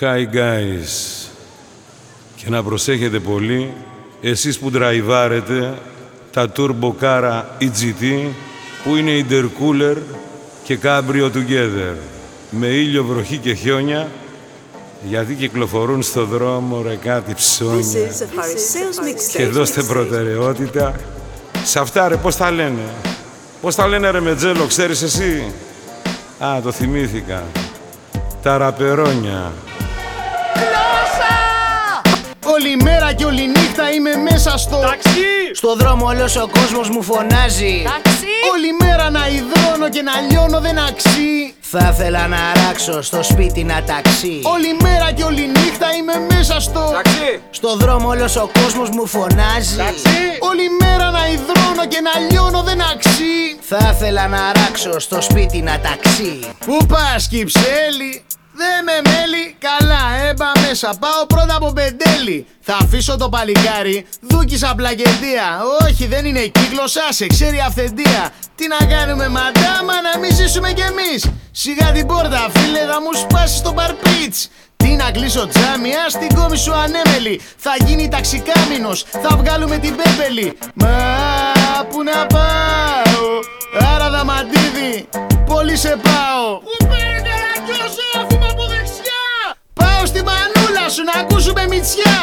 Hi guys. Και να προσέχετε πολύ, εσείς που ντραϊβάρετε τα Turbo Cara EGT που είναι intercooler και cabrio together με ήλιο, βροχή και χιόνια γιατί κυκλοφορούν στο δρόμο ρε κάτι ψώνια. Και δώστε προτεραιότητα σε αυτά ρε πώς τα λένε. Πώς τα λένε ρε Μετζέλο ξέρεις εσύ. Α το θυμήθηκα. Τα ραπερόνια Όλη μέρα και όλη νύχτα είμαι μέσα στο Ταξί! Στο δρόμο όλος ο κόσμος μου φωνάζει Ταξί! Όλη μέρα να υδρώνω και να λιώνω δεν αξεί Θα ήθελα να ράξω στο σπίτι να ταξί Όλη μέρα και όλη νύχτα είμαι μέσα στο Ταξί! Στο δρόμο όλος ο κόσμος μου φωνάζει Ταξί! Όλη μέρα να υδρώνω και να λιώνω δεν αξεί Θα ήθελα να ράξω στο σπίτι να ταξί Πού πας Κυψέλη; Δεν με μέλη, καλά έμπα μέσα. Πάω πρώτα από πεντέλη Θα αφήσω το παλικάρι, δούκισα πλακεντία Όχι δεν είναι κύκλος, άσε ξέρει αυθεντία. Τι να κάνουμε μαντάμα να μην ζήσουμε κι εμείς. Σιγά την πόρτα φίλε θα μου σπάσεις το παρπίτς τι να κλείσω τζάμι, ας την κόμη σου ανέμελη. Θα γίνει ταξικάμινος, θα βγάλουμε την πέπελη. Μα που να πάω, άρα δαμαντίδι, πολύ σε πάω. Πού παίρνετε να αφού από δεξιά. Πάω στη μανούλα σου να ακούσουμε μυτσιά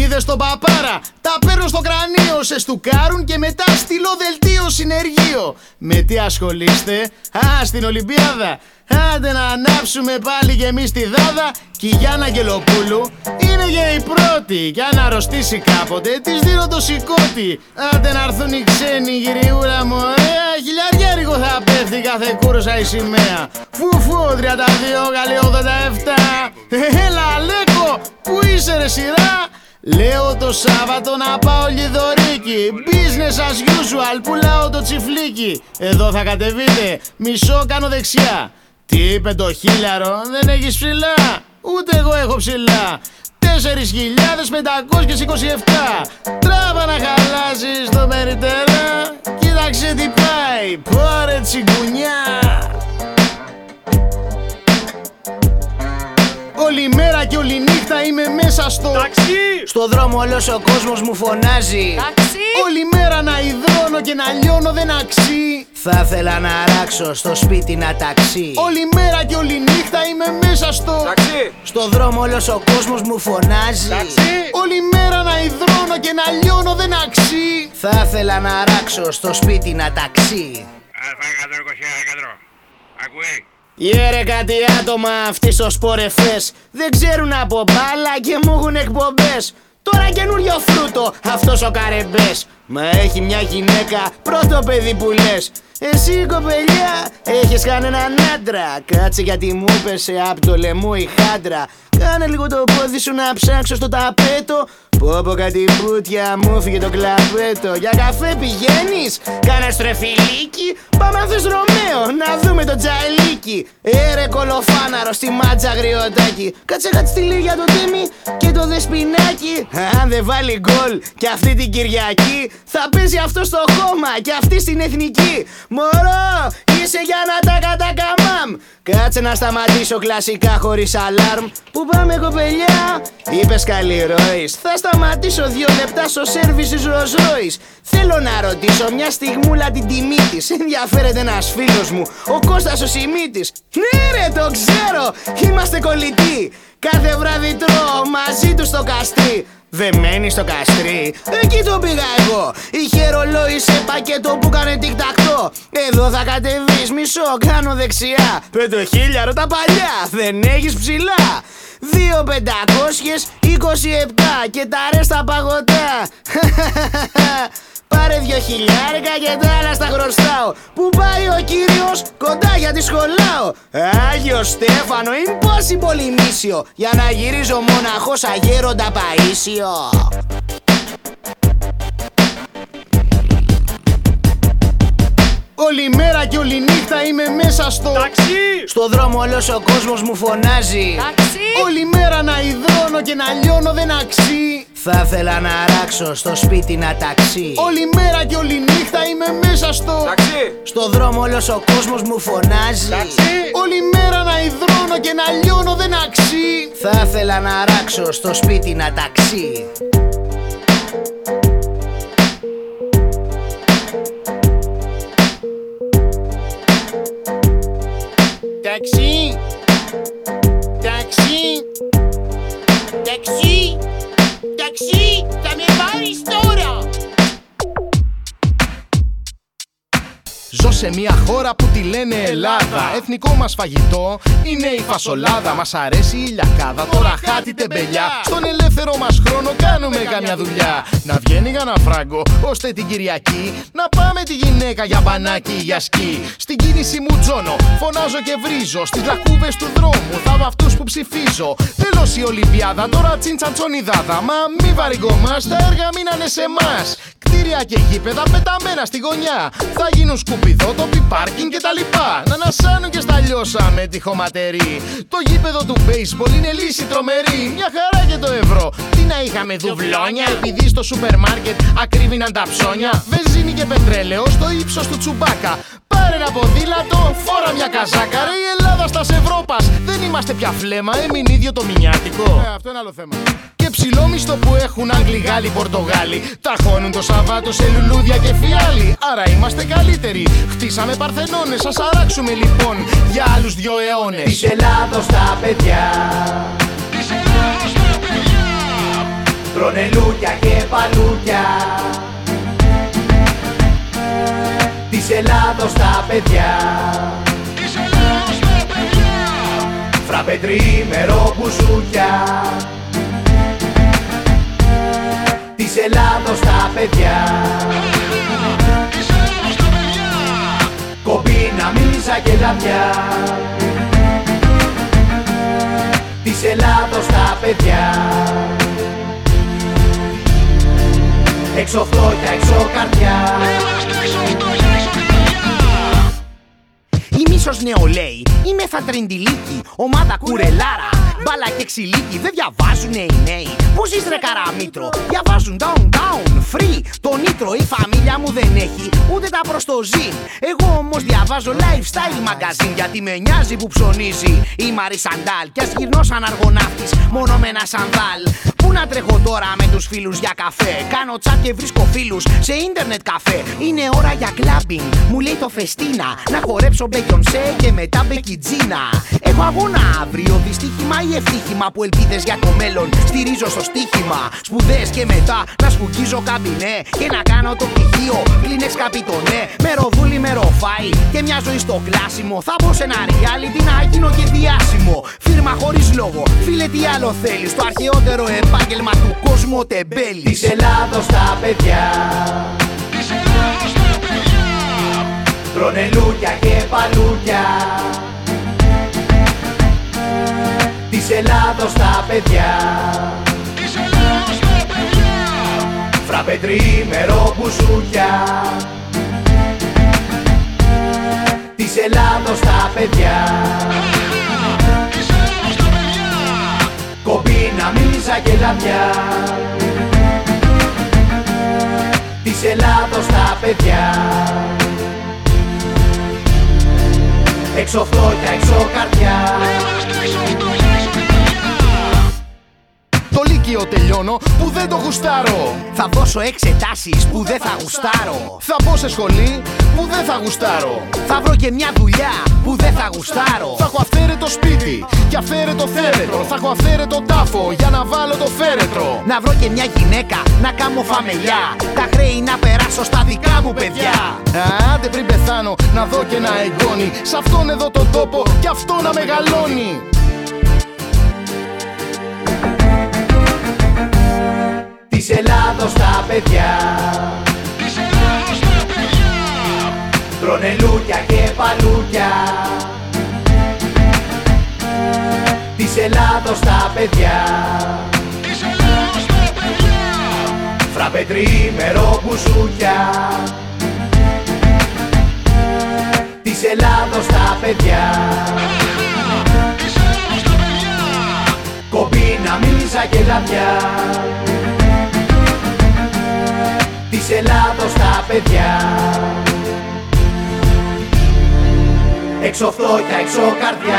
Είδε τον παπάρα, τα παίρνω στο κρανίο, σε στουκάρουν και μετά στείλω δελτίο συνεργείο. Με τι ασχολείστε, α στην Ολυμπιάδα. Άντε να ανάψουμε πάλι και εμείς τη δάδα. Και η Γιάννα Γελοπούλου είναι για η πρώτη. Κι αν αρρωστήσει κάποτε, της δίνω το σηκώτη. Άντε να έρθουν οι ξένοι, γυριούρα μου, ωραία. Χιλιαριάρικο θα πέφτει κάθε κούρσα η σημαία. Φουφού 32, καλή 87. Έλα, Λέκο, που είσαι ρε σειρά; Λέω το Σάββατο να πάω λιδωρίκι Business as usual, πουλάω το τσιφλίκι. Εδώ θα κατεβείτε, μισό κάνω δεξιά. Τι είπε το χίλιαρο, δεν έχεις ψηλά. Ούτε εγώ έχω ψηλά. 4.527 Τράβα να χαλάσεις το μεριτέρα. Κοίταξε τι πάει, πόρε τσιγκουνιά Όλη μέρα και όλη νύχτα είμαι μέσα στο Ταξί! Στο δρόμο όλος ο κόσμος μου φωνάζει Ταξί! Όλη μέρα να υδρώνω και να λιώνω δεν αξεί Θα ήθελα να ράξω στο σπίτι να ταξί Όλη μέρα και όλη νύχτα είμαι μέσα στο Ταξί! Στο δρόμο όλος ο κόσμος μου φωνάζει Ταξί! Όλη μέρα να υδρώνω και να λιώνω δεν αξεί Θα ήθελα να ράξω στο σπίτι να ταξί Α121 Ακούει. Γέρε κάτι άτομα αυτοί στο σπορεφές Δεν ξέρουν από μπάλα και μου έχουν εκπομπές. Τώρα καινούριο φρούτο αυτός ο καρεμπές Μα έχει μια γυναίκα πρώτο παιδί που λες. Εσύ κοπελιά έχεις κανέναν άντρα. Κάτσε γιατί μου πέσε απ' το λαιμό η χάντρα Κάνε λίγο το πόδι σου να ψάξω στο ταπέτο. Πω πω κάτι μπουτια μου φύγε το κλαπέτο. Για καφέ πηγαίνεις, κάνες στρεφιλίκι Πάμε αν θες Ρωμαίο, να δούμε το τζαλίκι. Έρε κολοφάναρο στη μάτσα γριωτάκι. Κάτσε κάτι στη λίγια το τίμη και το δεσπινάκι. Αν δεν βάλει γκολ και αυτή την Κυριακή Θα παίζει αυτό στο χώμα και αυτή στην εθνική. Μωρό, είσαι για να τα κατακαμάμ. Κάτσε να σταματήσω κλασικά χωρίς αλάρμ. Πού πάμε κοπελιά. Είπες καλή ροής Θα σταματήσω δύο λεπτά στο σέρβις της Rolls Royce Θέλω να ρωτήσω μια στιγμούλα την τιμή της. Ενδιαφέρεται ένας φίλος μου Ο Κώστας ο Σιμίτης. Ναι ρε το ξέρω. Είμαστε κολλητοί. Κάθε βράδυ τρώω μαζί του στο καστρί Δεμένη στο καστρί, εκεί το πήγα εγώ. Είχε ρολόι σε πακέτο που κάνε τικτακτό. Εδώ θα κατεβείς μισό, κάνω δεξιά. Πεντοχίλιαρο τα παλιά, δεν έχεις ψηλά. Δύο πεντακόσιες, 27 και τα ρέστα παγωτά. Πάρε δυο χιλιάρικα και τα άλλα στα χρωστάω. Πού πάει ο κύριος, κοντά για τη σχολάω. Άγιο Στέφανο, impossible μίσιο Για να γυρίζω μοναχός αγέροντα Παΐσιο Όλη μέρα και όλη νύχτα είμαι μέσα στο Ταξί! Στο δρόμο όλος ο κόσμος μου φωνάζει. Ταξί! Όλη μέρα να υδρώνω και να λιώνω δεν αξεί Θα ήθελα να ράξω στο σπίτι να ταξί. Όλη μέρα και όλη νύχτα είμαι μέσα στο Ταξί! Στο δρόμο όλος ο κόσμος μου φωνάζει. Όλη μέρα να υδρώνω και να λιώνω δεν αξεί Θα ήθελα να ράξω στο σπίτι να ταξί Ταξί τη λένε Ελλάδα. Εθνικό μας φαγητό είναι η φασολάδα. Μας αρέσει η λιακάδα, τώρα χάτι τεμπελιά. Στον ελεύθερο μας χρόνο κάνουμε καμιά δουλειά. Να βγαίνει για να φράγκο, ώστε την Κυριακή να πάμε τη γυναίκα για μπανάκι ή για σκι. Στην κίνηση μου τζώνω, φωνάζω και βρίζω. Στις λακκούβες του δρόμου θα με αυτούς που ψηφίζω. Τέλος η Ολυμπιάδα, τώρα τσιντσαντσονιδάδα. Μα μη βαριγκομάς, τα έργα μείνανε σε εμά. Κτίρια και γήπεδα πεταμένα στη γωνιά. Θα γίνουν σκουπιδότοποι, πάρκινγκ και τα λοιπά. Να ανασάνουν και στα λιώσα με τη χωματερή. Το γήπεδο του baseball είναι λύση τρομερή. Μια χαρά και το ευρώ. Τι να είχαμε δουβλόνια, επειδή στο σούπερ μάρκετ ακρίβηναν τα ψώνια. Βενζίνη και πετρέλαιο στο ύψος του τσουμπάκα. Πάρε ένα ποδήλατο, φόρα μια καζάκα. Ρε η Ελλάδα στα Ευρώπας. Δεν είμαστε πια φλέμα, έμεινε ίδιο το μηνιάτικο. αυτό είναι άλλο θέμα. Και ψηλόμιστο που έχουν Άγγλοι, Γάλλοι, Πορτογάλοι. Τα χώνουν το Σαββάτο σε λουλούδια και φιάλι. Άρα είμαστε καλύτεροι. Χτίσαμε παρθενώνες, ας αράξουμε λοιπόν για άλλους δυο αιώνες. Της Ελλάδος τα παιδιά Τρώνε λούκια και παλούκια Της Ελλάδος τα παιδιά Φραπε τρίμερο μπουζούκια Της Ελλάδος τα παιδιά. Κομπίνα, μίζα και λαβιά Της Ελλάδος τα παιδιά. Έξω φτώχεια, έξω καρδιά Η μίσος νεολαίοι, η μεθατρεντιλίκη, ομάδα κουρελάρα, μπάλα και ξυλίκι. Δεν διαβάζουνε οι νέοι. Πού ζεις ρε καραμίτρο, διαβάζουν downtown, free. Το νήτρο η φαμίλια μου δεν έχει, ούτε τα προστοζήν. Εγώ όμως διαβάζω lifestyle magazine γιατί με νοιάζει που ψωνίζει η Μαρή Σαντάλ. Κι ας γυρνώ σαν αργοναύτης, μόνο με ένα σανδάλ. Πού να τρέχω τώρα με τους φίλους για καφέ; Κάνω τσάτ και βρίσκω φίλους σε ίντερνετ καφέ. Είναι ώρα για κλάμπινγκ, μου λέει το φεστίνα. Να χορέψω μπέκιονσέ και μετά μπεκιτζίνα. Έχω αγώνα αύριο, δυστύχημα ή ευτύχημα που ελπίδες για το μέλλον στηρίζω στο στοίχημα. Σπουδές και μετά να σκουγίζω καμπινέ και να κάνω το πτυχίο. Κλίνες καπιτονέ, με ροδούλι με ροφάι και μια ζωή στο κλάσιμο. Θα μπω σε ένα reality να γίνω και διάσημο. Φίρμα χωρίς λόγο, φίλε τι άλλο θέλεις. Το αρχαιότερο επάγγελμα του κόσμου ο τεμπέλης. Της Ελλάδος τα παιδιά. Τρώνε λούκια και παλούκια. Της Ελλάδος τα παιδιά. Φραπε τρίμερο μπουζούκια Της Ελλάδος τα παιδιά Κομπίνα, μίζα και λαβιά Της Ελλάδος τα παιδιά. Έξω φτώχεια, έξω καρδιά Το λύκειο τελειώνω που δεν το γουστάρω. Θα δώσω εξετάσεις που δεν θα γουστάρω. Θα μπω σε σχολή που δεν θα γουστάρω. Θα βρω και μια δουλειά που δεν θα γουστάρω. Θα έχω αυθαίρετο σπίτι και αυθαίρετο θέρετρο. Θα έχω αυθαίρετο τάφο για να βάλω το φέρετρο. Να βρω και μια γυναίκα να κάνω φαμελιά. Τα χρέη να περάσω στα δικά μου παιδιά. Άντε πριν πεθάνω να δω και ένα εγγόνι. Σ' αυτόν εδώ τον τόπο και αυτό να μεγαλώνει. Της Ελλάδος τα παιδιά. Τρώνε λούκια και παλούκια. Της Ελλάδος τα παιδιά. Φραπε τρίμερο μπουζούκια Της Ελλάδος τα παιδιά. Κομπίνα, μίζα και λαβιά της Ελλάδος τα παιδιά Έξω φτώχεια, έξω καρδιά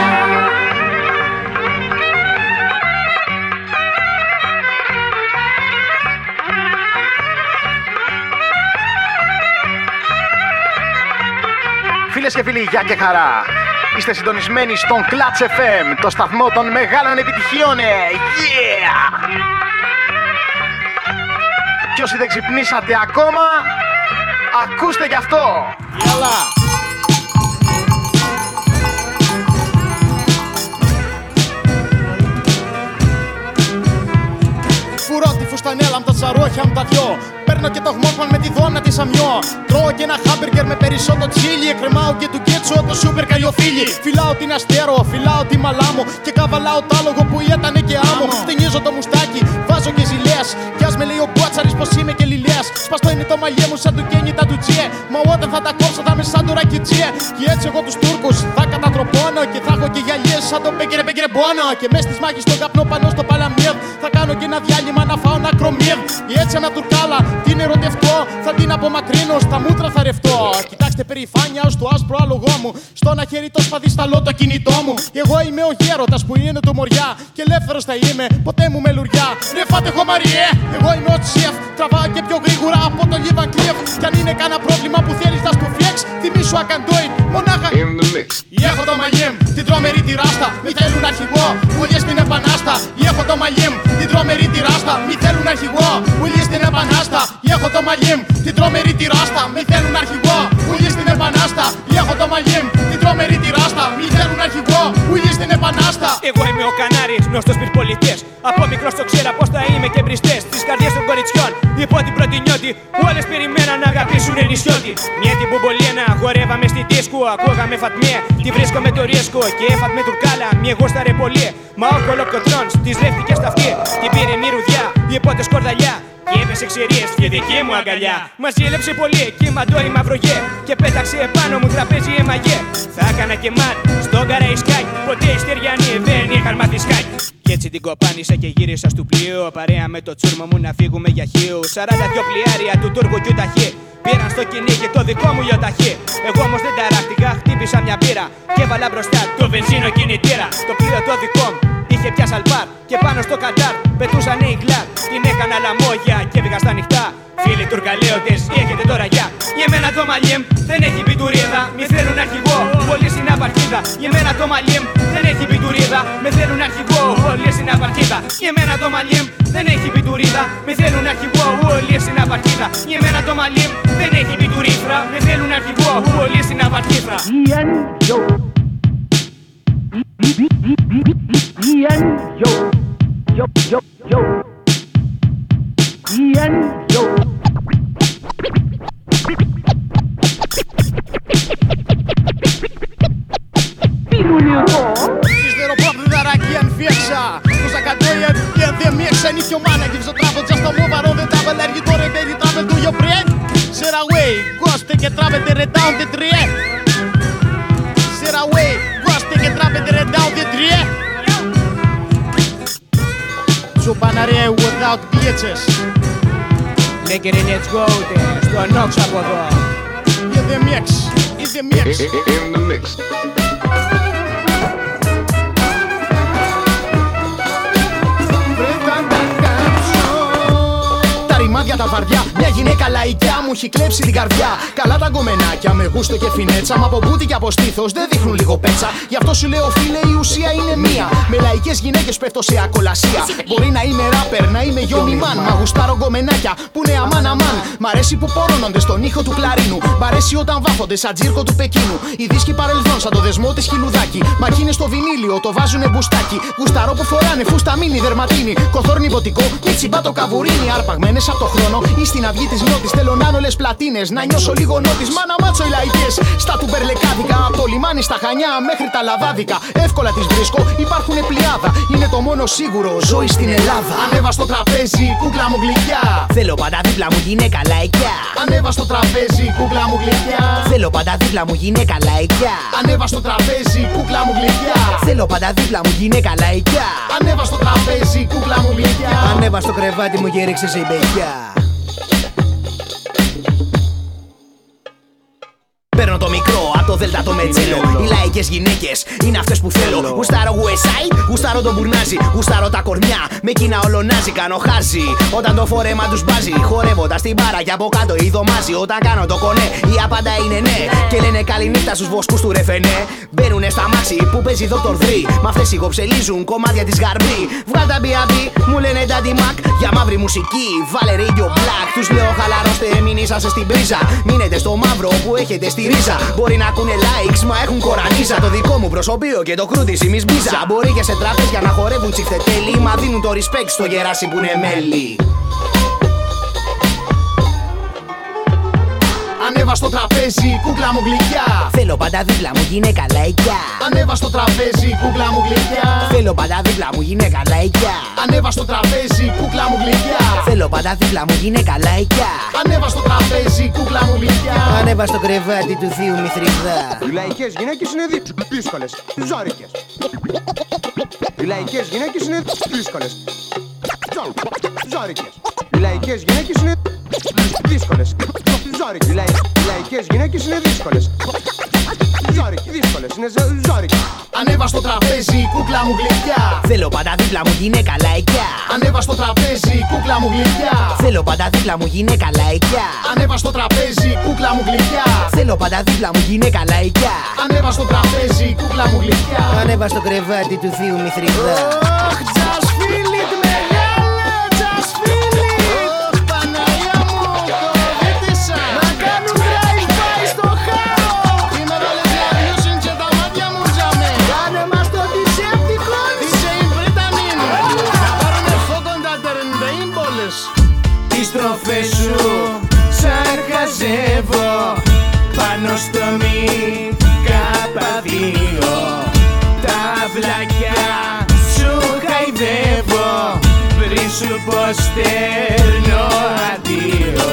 Φίλες και φίλοι, γεια και χαρά. Είστε συντονισμένοι στον Clutch FM, το σταθμό των μεγάλων επιτυχιών. ε. Yeah! Κι όσοι δεν ξυπνήσατε ακόμα, ακούστε γι' αυτό. Γεια! Φουρώ τη φουστανέλα μου τα τσαρόχια μου τα δυο. Παίρνω και το γμόκμαν με τη δόνα της αμιό. Τρώω και ένα χάμπεργκερ με περισσότερο τσίλι. Εκρεμάω και του κέτσο το σούπερ καλιοφίλι. Φυλάω την αστέρο, φυλάω τη μαλάμου. Και καβαλάω το άλογο που ήταν και άμμο. Στενίζω το μουστάκι, βάζω και ζηλέας. Κι ας με λέει ο μπουάτσαρη πως είμαι και λιλέα. Σπαστό είναι το μαλλιέ μου σαν του κένι τα του τζιέ. Μα όταν θα τα κόψω θα με σαν του ρακιτζιέ. Και έτσι εγώ τους Τούρκους θα κατατροπώνω. Και θα έχω και γυαλιέ σαν το πέγκερε πέγκερε μπόνο. Και μες στις μάχες στον καπνό πάνω στο παλαμιέρ. Θα κάνω και ένα διάλειμμα να φάω ένα κρομίρ. Και έτσι ένα τουρκάλα την ερωτευτώ. Θα την απομακρύνω, στα μούτρα θα ρευτώ. Κοιτάξτε περηφάνεια ως το άσπρο άλογό μου. Στο ένα χέρι το σπαδισταλό το κινητό μου. Εγώ είμαι ο γέροντας που είναι του μοριά. Και ελεύθερος θα είμαι, ποτέ μου με λουριά. Ρε φάτε χωμαριέ, εγώ είμαι ο τσιεφ. Τραβάω και πιο γρήγορα από το Λίβαν Κλειεφ. Κι αν είναι κανένα πρόβλημα που θέλεις να στο φλεξ, θυμίσου ακαντόιν, μονάχα. Έχω το μαλλί μου, την τρομερή τη ράστα. Μη θέλουν αρχηγό, ουλιέ στην επανάστα. Έχω το μαλλί μου, την τρομερή τη ράστα. Μη θέλουν αρχηγό, ουλιέ στην επανάστα. Έχω το μαλλί μου, την τρομερή τη ράστα. Μη θέλουν αρχηγό, ουλιέ στην επανάστα. Έχω το μαλλί μου, την τρομερή τη ράστα. Μη θέλουν αρχηγό, ουλιέ στην επανάστα. Εγώ είμαι ο Κανάρης, γνωστός πυρπολιτέ. Από μικρός το ξέρα πώς θα είμαι και μπριστέ. Στι καρδιές των κοριτσιών, υπό την πρώτη νιώτη. Που όλες περιμέναν να αγαπήσουν νησιώτη. Μια την μπουμπολίνα, χορεύαμε στη δίσκο. Ακούγαμε φατμίε, τη βρίσκω με το ρίσκο. Και έφατ με τουρκάλα, μια γούσταρε πολύ. Μα ο κολοκοτρόν της ρεύτηκε στα αυτή. Την πήρε μυρουδιά, η πότες σκορδαλιά. Και έπεσε ξερίες στη δική μου αγκαλιά Μα ζήλεψε πολύ και μαντώ η μαυρογέ Και πέταξε επάνω μου τραπέζι εμαγέ Θα έκανα και μάτ στον καραϊσκάκι Ποτέ οι στεριανοί δεν είχαν μάθει σκάκι Κι έτσι την κοπάνισα και γύρισα στο πλοίο. Παρέα με το τσούρμο μου να φύγουμε για χείου 42 πλοιάρια του Τούρκου κιου ταχύ Πήραν στο κυνήγι το δικό μου λιοταχύ Εγώ όμως δεν ταράχτηκα, χτύπησα μια πύρα Και έβαλα μπροστά το βενζίνο κινητήρα. Το πλοίο το δικό μου είχε πια σαλπάρ Και πάνω στο κατάρ πετούσαν οι γκλάρ. Την έκανα λαμόγια και έβγα στα νυχτά. Φίλοι τουρκαλέοντες, έχετε τώρα γεια. Για μένα το μαλλιέμ δεν έχει πιτουρίδα Μη θέλουν αρχηγό, πολύ στην απαρχίδα Για μένα το μαλλιέμ δεν έχει πιτουρίδα Με θέλουν αρχηγό, όλοι στην απαρχίδα Για μένα το μαλλιέμ δεν έχει πιτουρίδα Με θέλουν αρχηγό, όλοι στην απαρχίδα Για μένα το μαλλιέμ δεν έχει πιτουρίδα Με θέλουν αρχηγό, όλοι στην απαρχίδα Ian, yo, yo, yo, δημιουργώ Σιζερό πάπλου δαράκι αν φιέξα και δε μη εξένη χιωμάνα Γιβ στο μου παρόν δεν τράβελ Έργει τώρα δεν δει τράβελ του γιοπριέν Σερα ουέι, γκώστε και τράβελ δε ρετάουν δε τριέ Σερα ουέι, γκώστε και τράβελ δε ρετάουν δε τριέ Τσουπαναρέ, without glitches Making it its gold, στο ανόξα από θα In the mix. Τα ρημάδια τα βαριά, μια γυναίκα λαϊκιά μου έχει κλέψει την καρδιά. Καλά τα γκομενάκια με γούστο και φινέτσα. Μα από μπούτι και από στήθος δεν δείχνουν λίγο πέτσα. Γι' αυτό σου λέω φίλε η ουσία είναι μία. Με λαϊκές γυναίκες πέφτω σε ακολασία. Μπορεί να είμαι ράπερ, να είμαι γιόμι μαν. Μα γουστάρω γκομενάκια που είναι αμάν αμάν. Μ' αρέσει που πορώνονται στον ήχο του κλαρίνου. Μ' αρέσει όταν βάφονται σαν τζίρκο του Πεκίνου. Οι δίσκοι παρελθόν σαν το δεσμό της χιλουδάκι. Μαρκίνε στο βινίλιο, το βάζουνε μπουστάκι. Γουσταρό που φοράνε φούστα μίνι δερματίνη. Κοθόρνη ποτικό, με τσιμπά το καβουρίνι. Αρπαγμένες από το χρόνο ή στην αυγή της νότης. Θέλω να όλες πλατίνες, να νιώσω λίγο νότης. Μα να μάτσω οι λαϊκές στα του μπερλεκάδικα. Από το λιμάνι στα χανιά μέχρι τα λαδάδικα. Εύκολα τις βρίσκω, υπάρχουν πλειάδα. Είναι το μόνο σίγουρο, ζωή στην Ελλάδα. Ανέβα στο τραπέζι, κούκλα μου γλυκιά. Θέλω πάντα δίπλα μου γυναίκα λαϊκιά Ανέβα στο τραπέζι, κούκλα μου γλυκιά. Θέλω πάντα δίπλα μου γυναίκα λαϊκιά Ανέβα στο τραπέζι, κούκλα μου γλυκιά. Θέλω πάντα δίπλα μου γυναίκα λαϊκιά Ανέβα στο τραπέζι, κούκλα μου γλυκιά. Ανέβα στο κρεβάτι μου και ρίξε σε Thank you. Το μικρό, από το Δέλτα το Μετζέλο. Οι λαϊκές γυναίκες είναι αυτές που θέλω. Γουστάρω Westside, γουστάρω τον Μπουρνάζι. Γουστάρω τα κορμιά, με εκείνα ολονάζει. Κάνω χάζι όταν το φόρεμα τους μπάζει. Χορεύοντα την μπάρα και από κάτω η δωμάζει. Όταν κάνω το κονέ, η απάντα είναι ναι. Και λένε καληνύχτα στους βοσκούς του ρεφενέ. Μπαίνουνε στα μάξι που παίζει Dr. Dre. Μ' αυτές υγοψελίζουν κομμάτια της γαρμπή. Βγάλ τα B.A.B. μου λένε Daddy Mac για μαύρη μουσική. Βάλε radio black. Τους λέω χαλαρώστε, μην είσαστε στην πρίζα. Μείνετε στο μαύρο που έχετε στη ρίζα. Μπορεί να ακούνε likes, μα έχουν κορανίζα. Το δικό μου προσωπείο και το κρούτι η μπίζα. Μπορεί και σε τραπέζια να χορεύουν τσιφτετέλη. Μα δίνουν το respect στο γεράσι που είναι μέλη. Ανέβα στο τραπέζι, κούκλα μου γλυκιά. Θέλω πάντα δίπλα μου γυναίκα λαϊκιά. Ανέβα στο τραπέζι, κούκλα μου γλυκιά. Θέλω πάντα δίπλα μου γυναίκα λαϊκιά. Ανέβα στο τραπέζι, κούκλα μου γλυκιά. Θέλω πάντα δίπλα μου γυναίκα λαϊκιά. Ανέβα στο τραπέζι, κούκλα μου γλυκιά. Ανέβα στο κρεβάτι του θείου μυθριδά. Οι λαϊκές γυναίκες είναι δύσκολες, ζώρικες. Οι λαϊκές γυναίκες είναι δύσκολες. Ζώρικε. Οι λαϊκές γυναίκες είναι δύσκολες. Ζώρικε. Οι λαϊκές γυναίκες είναι δύσκολες. Ζώρικε. Δύσκολες. Είναι ζώρικε. Ανέβα στο τραπέζι, κούκλα μου γλυκιά. Θέλω πάντα δίπλα μου γυναίκα λαϊκιά. Ανέβα στο τραπέζι, κούκλα μου γλυκιά. Θέλω πάντα δίπλα μου γυναίκα λαϊκιά. Ανέβα στο τραπέζι, κούκλα μου γλυκιά. Θέλω πάντα δίπλα μου γυναίκα λαϊκιά. Ανέβα στο τραπέζι, κούκλα μου γλυκιά. Ανέβα στο κρεβάτι του θείου μυθριδά. Αχ, just feel it, μεγάλε, σου πω στέλνω αντίο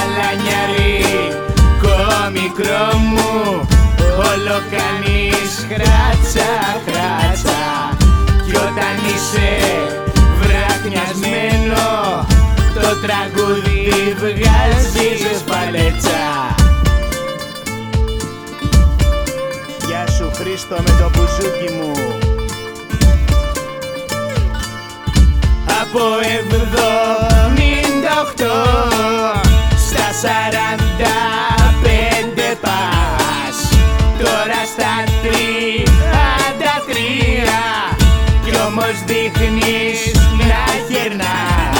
αλλά νιαρίκο μικρό μου όλο κάνεις χράτσα χράτσα. Κι όταν είσαι βραχνιασμένο το τραγούδι βγάζεις παλέτσα. Γεια σου Χρήστο με το μπουζούκι μου Από 78 στα 45 πας. Τώρα στα 33 κι όμως δείχνεις να γερνάς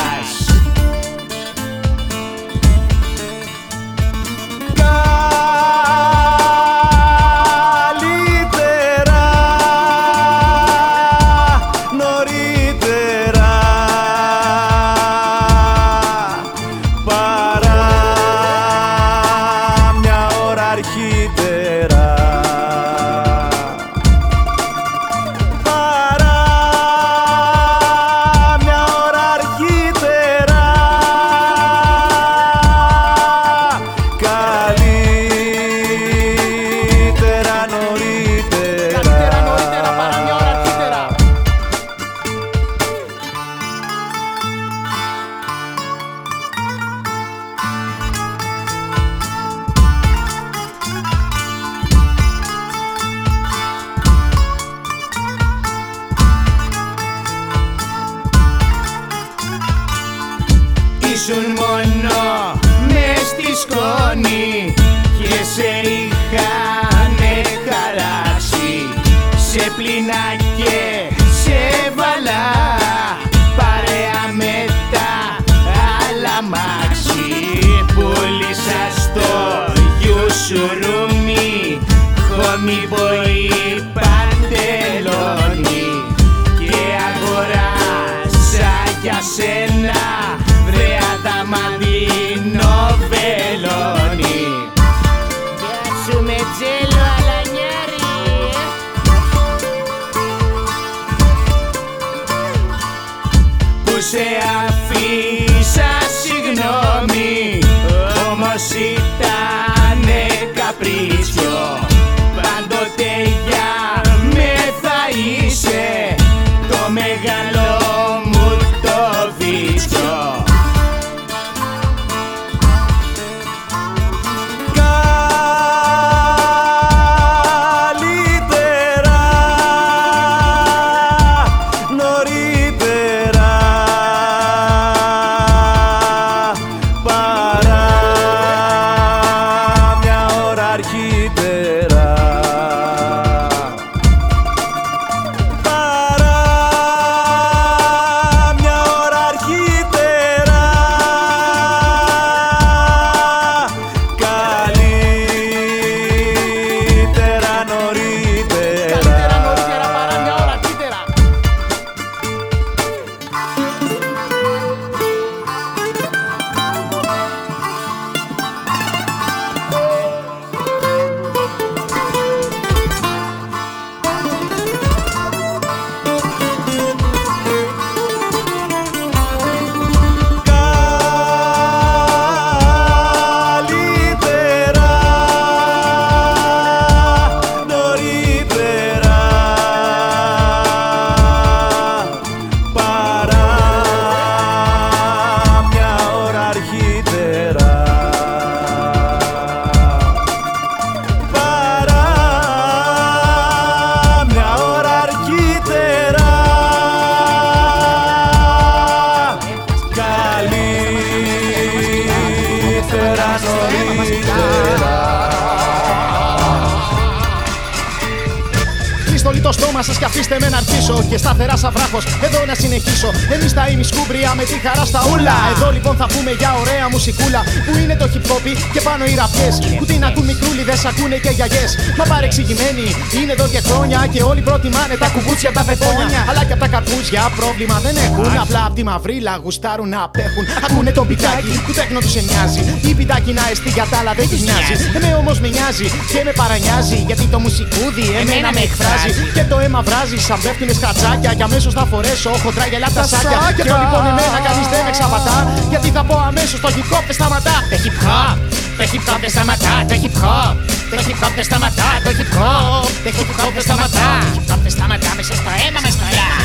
και πάνω οι ραπιέ. Που την ακούν μικρούλιδε, ακούνε και γιαγιές. Μα παρεξηγημένοι είναι εδώ και χρόνια και όλοι προτιμάνε τα κουβούτσια τα πεθόνια. Αλλά και από τα καρπούζια πρόβλημα δεν έχουν. Απλά απ' τη μαυρίλα γουστάρουν να απέχουν. Ακούνε το πιτάκι που τέκνο του σε νοιάζει. Η πιτάκι να εστί για τα άλλα δεν της νοιάζει. Εμέ όμως με νοιάζει και με παρανιάζει. Γιατί το μουσικούδι εμένα με εκφράζει. Και το αίμα βράζει σαν πέφτουνες σκατσάκια. Και αμέσως θα φορέσω χοντρά γελά τα σάκια. Και το λοιπόν εμένα κανείς δεν με ξαπατά. Γιατί θα πω αμέσως το hip hop δεν σταματά. Το hip hop, το hip hop δεν σταματά. Το hip hop, το hip hop δεν σταματά. Το hip hop, το hip hop δεν σταματά. Το hip hop δεν σταματά μέσα στο αίμα μα κολλά.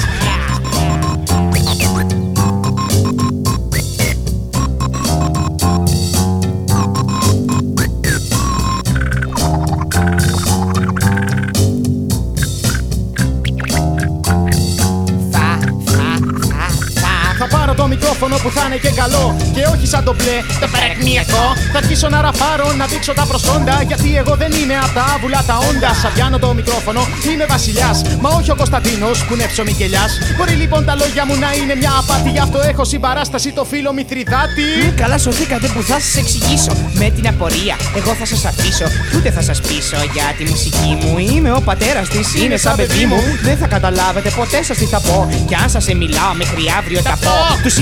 Που θα είναι και καλό Και όχι σαν το μπλε, το παρακμιακό Θα αρχίσω να ραφάρω, να δείξω τα προσόντα. Γιατί εγώ δεν είμαι απ' τα άβουλα τα όντα. Σαν πιάνω το μικρόφωνο, είμαι βασιλιάς. Μα όχι ο Κωνσταντίνος που είναι ψωμικελιά Μπορεί λοιπόν τα λόγια μου να είναι μια απάτη Γι' αυτό έχω συμπαράσταση το φίλο Μηθριδάτη Καλά σωθήκατε που θα σας εξηγήσω. Με την απορία εγώ θα σας αφήσω. Κι ούτε θα σας πείσω για τη μουσική μου. Είμαι ο πατέρας της, είναι σαν παιδί μου. Δεν θα καταλάβετε ποτέ σας τι θα πω. Κι αν σας μιλάω μέχρι αύριο τα πω. Τους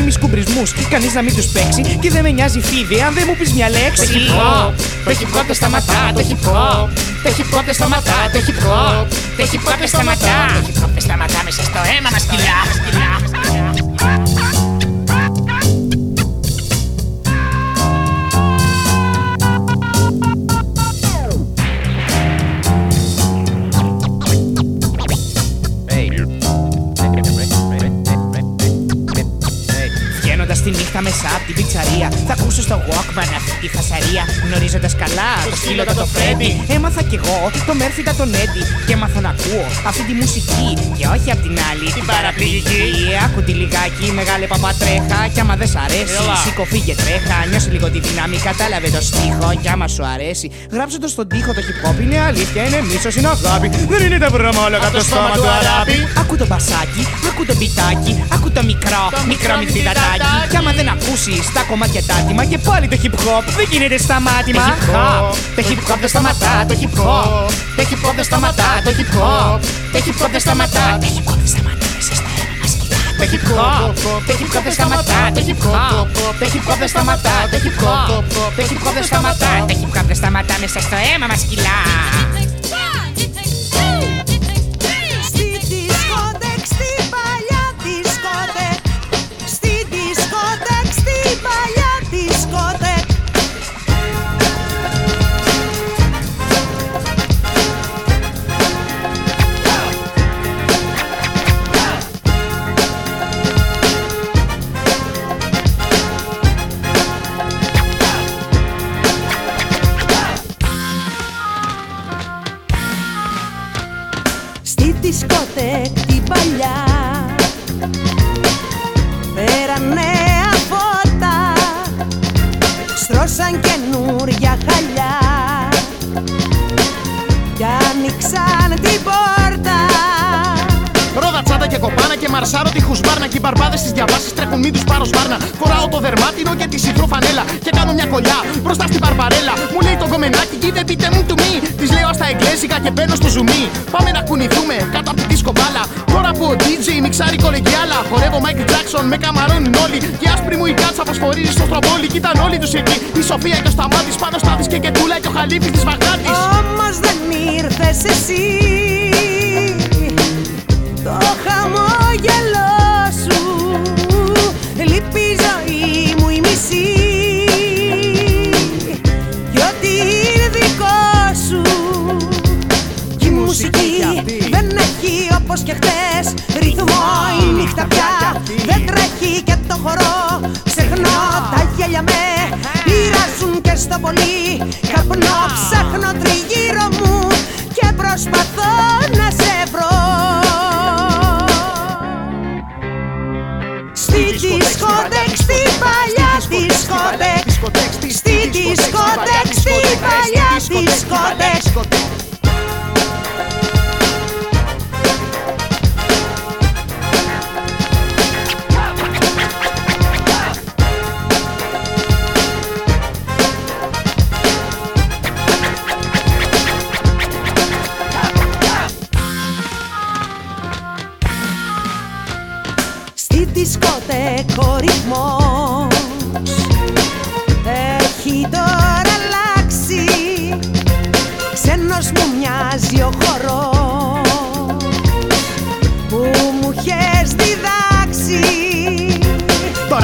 ημισκουμπρισμού κανείς να μην τους παίξει Και δεν με νοιάζει φίδι αν δεν μου πεις μια λέξη Το hip hop, το hip hop δεν σταματά. Το hip hop, το hip hop δεν σταματά. Το hip hop, το hip hop δεν σταματά. Το hip hop δεν σταματά μέσα στο αίμα μας κυλά. Νύχτα μέσα από την πιτσαρία, θα ακούσω στο Walkman αυτή τη φασαρία. Γνωρίζοντας καλά το σκύλο το Φρέντι, έμαθα κι εγώ το Μέρφυτα τον Έντι. Και έμαθα να ακούω αυτή τη μουσική. Και όχι απ' την άλλη την παραπληγική. Άκου τη λιγάκι, μεγάλη παπατρέχα. Κι άμα δεν σ' αρέσει, σήκω φύγε τρέχα. Νιώσε λίγο τη δύναμη, κατάλαβε το στίχο. Κι άμα σου αρέσει, γράψε το στον τοίχο το hip hop είναι αλήθεια, είναι μίσος, είναι αγάπη. Δεν είναι τα βρωμόλογα το στόμα του αράπη. Ακού το μπασάκι, ακού το μπιτάκι, ακού το μικρό, μικρό μυθιδατάκι. Κι άμα δεν ακούσεις τα κομμάτια τα άτιμα και πάλι το hip hop δεν γίνεται σταμάτημα. Το hip hop δεν σταματά. Το hip hop, το hip hop δεν σταματά. Το hip hop, το hip hop δεν σταματά. Το hip hop δεν σταματά μέσα στο αίμα μας κυλά. Το hip hop, το hip hop δεν σταματά. Το hip hop, το hip hop δεν σταματά. Το hip hop, το hip hop δεν σταματά. Το hip hop δεν σταματά μέσα στο αίμα μας κυλά. Μαρσάρω τη χουσμπάρνα. Και οι μπαρμπάδες τη διαβάσεις τρέχουν μη τους πάρω σπάρνα. Φοράω το δερμάτινο και τη σιτρό φανέλα. Και κάνω μια κολλιά μπροστά στην μπαρμπαρέλα. Μου λέει το κομμενάκι, κοίτα πείτε μου του μη. Της λέω στα εγγλέζικα και μπαίνω στο ζουμί. Πάμε να κουνηθούμε κάτω από τη δίσκο μπάλα. Τώρα που ο DJ μιξάρει κολεγιάλα. Χορεύω Michael Jackson με καμαρώνουν όλοι. Και άσπρη μου η κάτσα φωσφορίζει στο στρομπόλι. Κοίταν όλοι τους εκεί. Η Σοφία και ο Σταμάτης πάνω στα και και τούλα και ο Χαλίφη της Βαγδάτης. Όμως δεν ήρθες εσύ Το χαμόγελό όπως και χτες. Ρυθμό η νύχτα πια Δεν τρέχει και το χορό. Ξεχνώ τα γέλια με Πειράζουν και στο πολύ. Καπνό ψάχνω τριγύρω μου Και προσπαθώ να σε βρω. Στη δισκοτέκ, στη παλιά δισκοτέκ Στη δισκοτέκ, στη παλιά δισκοτέκ δισκοτέκο ρυθμός Έχει τώρα αλλάξει. Ξένος μου μοιάζει ο χορός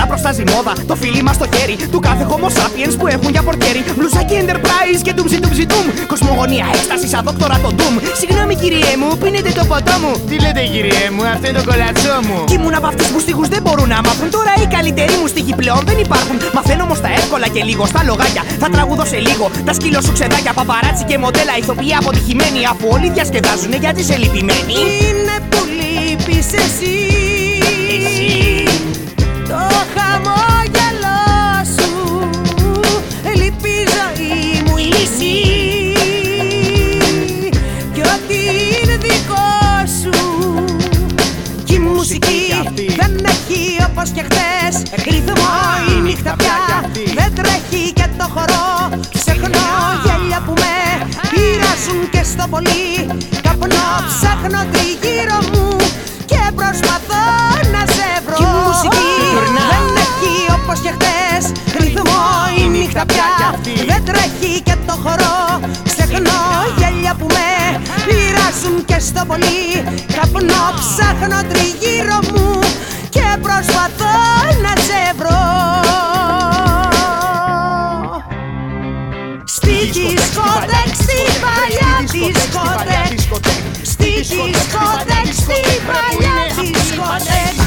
Τώρα προστάζει μόδα το φίλι μας στο χέρι του κάθε homo sapiens που έχουν για πορκέρι. Μπλουζάκι enterprise και ντουμζι ντουμζι ντουμ. Κοσμογονία έκσταση σαν δόκτωρα το ντουμ. Συγγνώμη κυριέ μου, πίνετε το ποτό μου. Τι λέτε κυριέ μου, αυτό είναι το κολατσό μου Κι ήμουν από αυτούς που στίχους δεν μπορούν να μάθουν. Τώρα οι καλύτεροι μου στίχοι πλέον δεν υπάρχουν. Μαθαίνω όμως τα εύκολα και λίγο στα λογάκια. Θα τραγουδώ σε λίγο τα σκύλο σου ξεδάκια. Παπαράτσι και μοντέλα ηθοποιοί αποτυχημένοι. Αφού όλοι διασκεδάζουν γιατί είσαι λυπημένοι. Είναι που λείπεις εσύ Το χαμόγελό σου. Λείπει η ζωή μου η λύση. Κι ό,τι είναι δικό σου. Κι η μουσική δεν έχει όπως και χθες Ρυθμό. Η νύχτα πια δεν τρέχει και το χορό. Ξεχνώ γέλια που με πειράζουν και στο πολύ. Καπνό ψάχνω τριγύρω μου και προσπαθώ νύχτα πια. Δεν τρέχει και το χορό. Ξεχνώ γέλια που με πειράζουν και στο πολύ. Καπνό ψάχνω τριγύρω μου και προσπαθώ να σε βρω. Στη δισκοτέκ, στη παλιά δισκοτέκ Στη δισκοτέκ, στη παλιά δισκοτέκ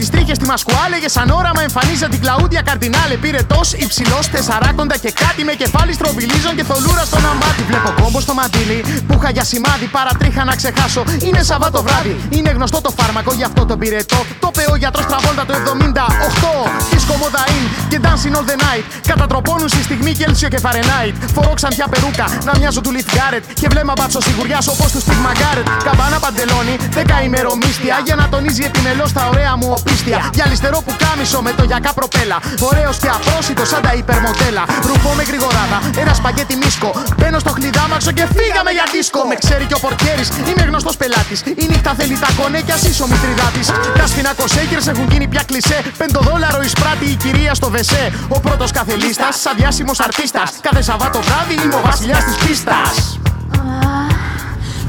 distinto. Με τι τρίχε στη μασκουάλε. Για σαν όραμα εμφανίζα την Κλαούντια Καρδινάλε. Πήρε τό υψηλός, τεσσαράκοντα και κάτι με κεφάλι στροβιλίζων και θολούρα στον αμάτι. Βλέπω κόμπο στο μαντίλι που είχα για σημάδι. Παρατρίχα να ξεχάσω. Είναι Σαββάτο βράδυ. Είναι γνωστό το φάρμακο, γι' αυτό το πυρετό. Το είπε ο γιατρό Τραβόλτα το 78. Disco Modain και Dancing All the Night. Κατατροπώνουν στη στιγμή Κέλσιο και Φαρενάιτ. Φορώ ξανθιά περούκα να μοιάζω του Λιθ Γκάρετ. Και βλέμμα μπάτσο σιγουριάς όπως του Steve Μαγκάρετ. Καμπάνα παντελόνι, δεκαήμερο μίστια για να τονίζει επιμελώς τα ωραία μου οπίστια. Για αριστερό που κάμισο με το γιακά προπέλα. Ωραίος και απρόσιτος σαν τα υπερμοτέλα. Ρουφό με γρηγοράδα, ένα σπαγγέτι μίσκο. Μπαίνω στο χλιδάμαξο και φύγαμε για δίσκο. Με ξέρει και ο πορκέρη, είμαι γνωστός πελάτης. Η νύχτα θέλει τα κονέ κι ας είσαι ο μητριδάτης. Τα σφινακοσέκερ έχουν γίνει πια κλισέ. Πεντοδόλαρο εισπράττει η κυρία στο βεσέ. Ο πρώτος κάθε λίστα, σαν διάσημος αρτίστας. Κάθε Σαββάτο βράδυ είμαι ο βασιλιάς της πίστας.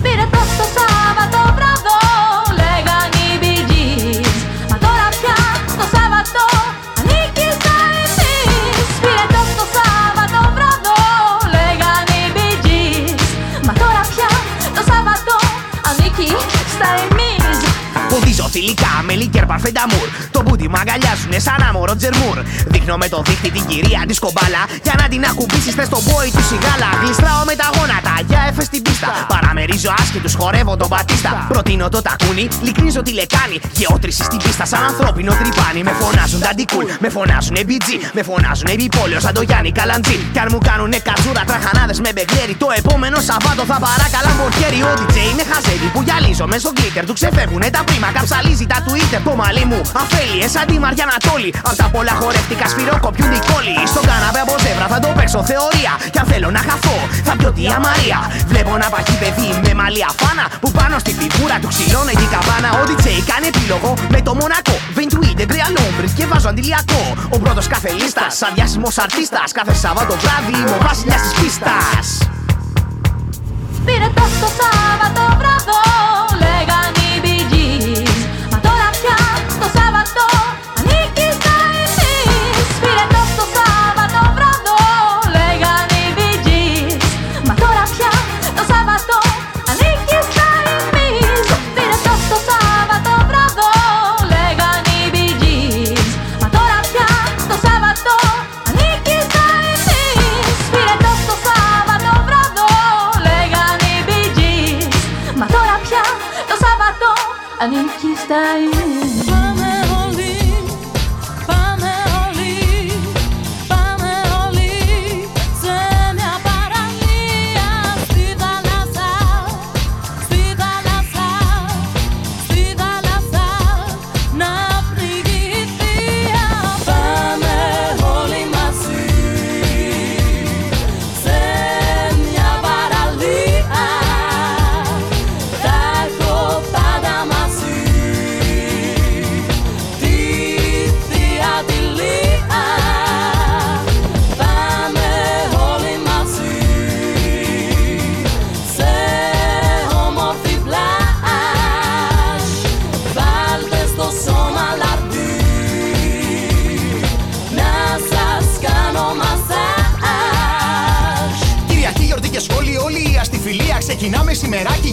Πήρε το στο Σάββατο βράδο στα εμείς Ποδίζω θηλυκά με λίκερ παρφενταμούρ. Το μπούτι μου αγκαλιάζουνε σαν άμορο τζερμούρ. Δείχνω με το δίχτυ την κυρία της κομπάλα. Για να την ακουμπήσεις θε τον μπόι του σιγάλα. Γλιστράω με τα γόνατα για έφες στην πίστα. Παραμερίζω άσχετους, χορεύω τον πατίστα. Προτείνω το τακούνι, λυκνίζω τη λεκάνη. Γεώτρηση στην πίστα σαν ανθρώπινο τρυπάνι. Με φωνάζουν τα ντικούλ, με φωνάζουν BG. Με φωνάζουν επιπόλαιο σαν το Γιάννη Καλαντζή. Κι αν μου κάνουνε κατζούρα τραχανάδες με μπεγλέρι. Το επόμενο Σαββάτο θα παράκαλα μπορκέρι. Ο DJ είναι χαζεύει που γυαλίζω μέσω γκλίτερ του ξεφεύγουνε τα πρίμα. Καψαλίζει τα Twitter το μαλλί μου. Αφέλειες σαν τη Μαριά Ανατόλη. Απ' τα πολλά χορεύτηκα σφυρό κοπιούν οι κόλλοι. Στον καναπέ από ζεύρα θα το παίξω θεωρία. Κι αν θέλω να χαθώ, θα πιω τη Μαρία. Βλέπω να παχύ παιδί με μαλλιά φάνα που πάνω στη φιγούρα του ξυλώνει την καμπάνα. Ο DJ κάνει επίλογο με το Μονακό. Βεντουίντε γκριανόμπρι και βάζω αντιλιακό. Ο πρώτος κάθε λίστας, σαν διάσημος αρτίστας. Κάθε Σαββάτο βράδυ είμαι ο βασιλιά τη πίστας. Πήρε το στο Σάββατο βράδο Λέγαν ανήκει στα εμείς Πάμε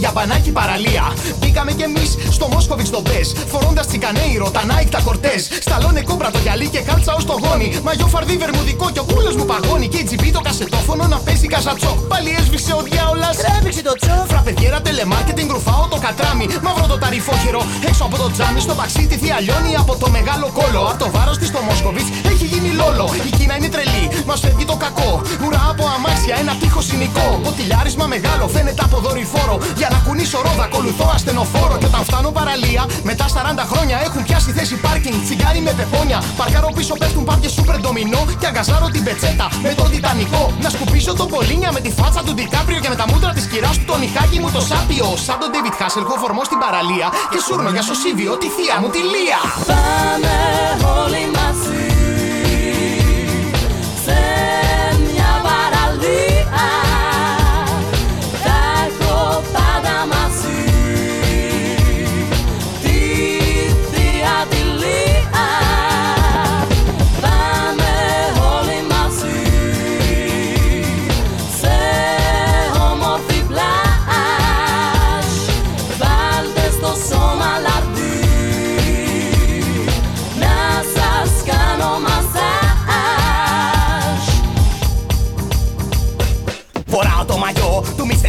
σημεράκι για μπανάκι παραλία. Μπήκαμε κι εμείς στο Μόσκοβιτ στο Μπες. Φορώντας τσικανέιρο, τα Nike τα κορτέζ. Σταλώνε κόμπρα το γυαλί και κάλτσα ως το γόνι. Μαγιό φαρδί βερμουδικό και ο κούλος μου παγώνει. Και η τζιμπή το κασετόφωνο να παίζει καζατσό. Πάλι έσβησε ο διάολας. Τράβηξε το τσόκ. Φραπεδιέρα τελεμάρκετινγκ ρουφάω το κατράμι. Μαύρο το ταρυφόχερο. Έξω από το τζάμι στο παξί τη θεία λιώνει από το μεγάλο κόλο. Από το βάρος της στο Μόσκοβιτ έχει γίνει λόλο. Η Κίνα είναι τρελή, μας φεύγει το κακό. Ουρά από αμάξια, ένα τείχος συνοικό. Ποτηλιάρισμα μεγάλο, φαίνεται από δορυφόρο. Για να κουνήσω ρόδα, ακολουθώ ασθενοφόρο. Και όταν φτάνω παραλία, μετά 40 χρόνια έχουν πιάσει θέση πάρκινγκ. Τσιγάρι με πεπόνια. Παρκάρω πίσω πέφτουν πάπια σούπερ ντομινό. Και αγκαζάρω την πετσέτα με τον Τιτανικό. Να σκουπίσω τον Πολίνια με τη φάτσα του Ντικάπριο και με τα μούτρα της κυράς του τον Ιχάκι μου το σάπιο. Σαν τον David Hasselhoff φορμό στην παραλία. Και σούρνο για σωσίβιο τη θεία μου τη Λία. Πάμε όλοι μαζί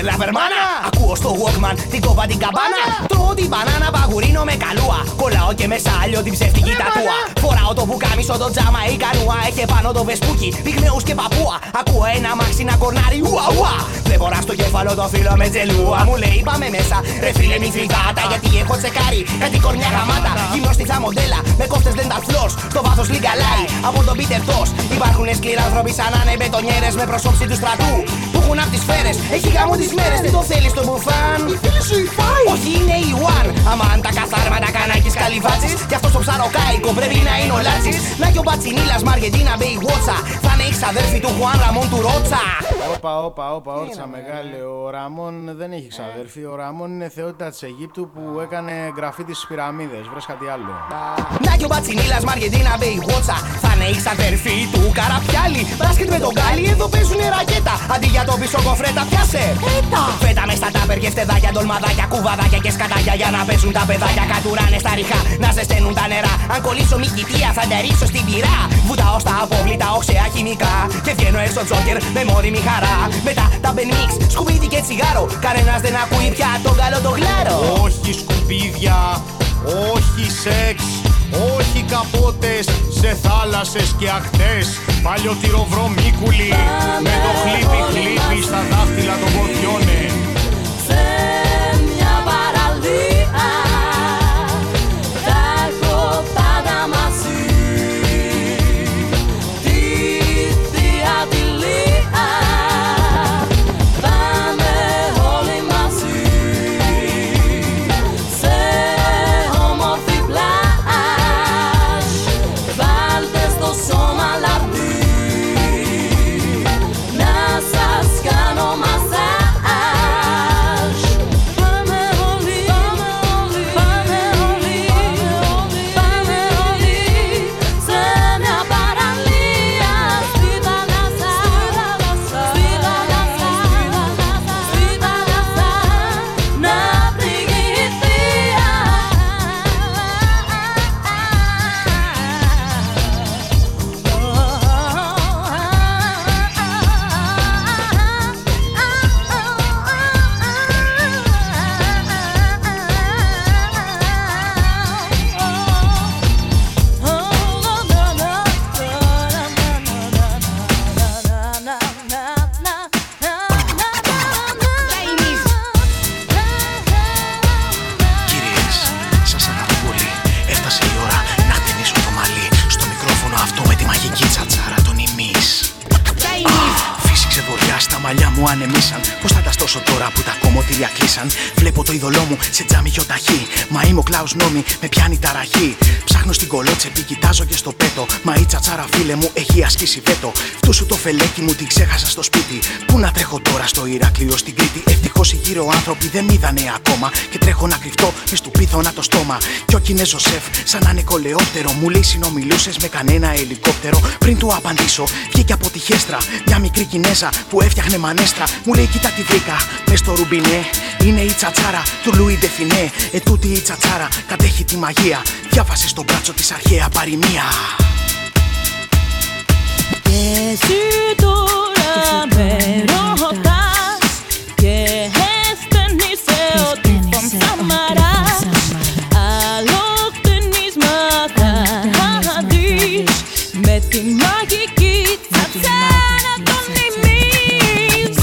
του Mr. Λαβερμάνα. Ακούω στο Walkman την κόβα την καμπάνα. Τρώω την μπανάνα παγουρίνο με καλούα. Κολλάω και με σάλιο την ψεύτικη τατούα. Φοράω το μπουκάμισο το τζάμα η κανούα. Έχει πάνω το βεσπούκι, πυγμέους και παππούα. Ακούω ένα μάξι να κορνάρει ουα ουα. Βλέπω να στο κέφαλο το φίλο με τζελούα. Μου λέει πάμε μέσα, ρε φίλε μη φρυγάτα. Γιατί έχω τσεκάρει κάτι κορνιά γαμάτα. Γυμνός στη μοντέλα με κόφτες dental floss. Το βάθος λιγκαλάει από τον Peter Toss. Υπάρχουν σκληρά άνθρωποι σαν να είναι μπετονιέρες με προσώψη του στρατού. Που έχουν απ' τις σφαίρες, έχει γάμο τις μέρες. Τι το θέλεις το μπουφάν. Η φίλη σου η φάι. Όχι είναι η One. Αμάν τα καθάρματα κανάκης καλυβάτσης. Κι αυτός το ψαροκάικο πρέπει να είναι ο Λάτσης. Να και ο Πατσινίλας Μαργεντίνα Μπέι Βότσα. Θα είναι η ξαδέρφη του Χουάν Ραμόν του Ρότσα. Όπα, όπα, όπα, όρτσα μεγάλε. Ο Ραμόν δεν έχει ξαδέρφη. Ο Ραμόν είναι θεότητα της Αιγύπτου που έκανε γραφίτι στι πυραμίδες. Βρες κάτι άλλο. Να και ο Πατσινίλας Μαργεντίνα Μπέι Βότσα. Θα είναι η ξαδέρφη του Καραπιάλι. Μπάσκετ με τον Γκάλι, εδώ παίζουνε ρακέτα. Αντί για το πίσω κοφρέτα, πιάσε. Έτα. Φέτα μες στα τάπερ και φτεδάκια, ντολμαδάκια, κουβαδάκια και σκατάκια για να παίζουν τα παιδάκια. Κατουράνε στα ριχά, να ζεσταίνουν τα νερά. Αν κολλήσω μη κοιτία, θα τα ρίξω στην πυρά. Βουτάω στα απόβλητα, οξέα χημικά. Και βγαίνω έξω τζόκερ με μόνιμη χαρά. Μετά τα μπενίξ, σκουπίδι και τσιγάρο. Κανένας δεν ακούει πια τον καλό το γλάρο. Όχι σκουπίδια, όχι σεξ, όχι καπότες σε θάλασσες και ακτές. Παλιωτηροβρομίκουλοι με το χλίπι χλίπι στα δάχτυλα των ποδιώνε. Φελέκι μου την ξέχασα στο σπίτι. Πού να τρέχω τώρα στο Ηράκλειο στην Κρήτη; Ευτυχώς οι γύρω άνθρωποι δεν μ' είδανε ακόμα. Και τρέχω να κρυφτώ με του πίθωνα το στόμα. Κι ο Κινέζος σεφ, σαν να είναι κολεόπτερο, μου λέει συνομιλούσες με κανένα ελικόπτερο; Πριν του απαντήσω, βγήκε από τη χέστρα μια μικρή Κινέζα που έφτιαχνε μανέσα φινέστρα, μου λέει κοίτα τι βρήκα. Μες στο ρουμπινέ είναι η τσατσάρα του Λουί ντε Φινέ. Ετούτη η τσατσάρα κατέχει τη μαγεία. Διάβασε στο μπράτσο της αρχαία παροιμία. Και εσύ τώρα με ρωτάς Και αισθανείσαι ότι φωνσαμαράς Άλλο χτενίσμα θα δεις Με τη μαγική τσατσάρα των ημείς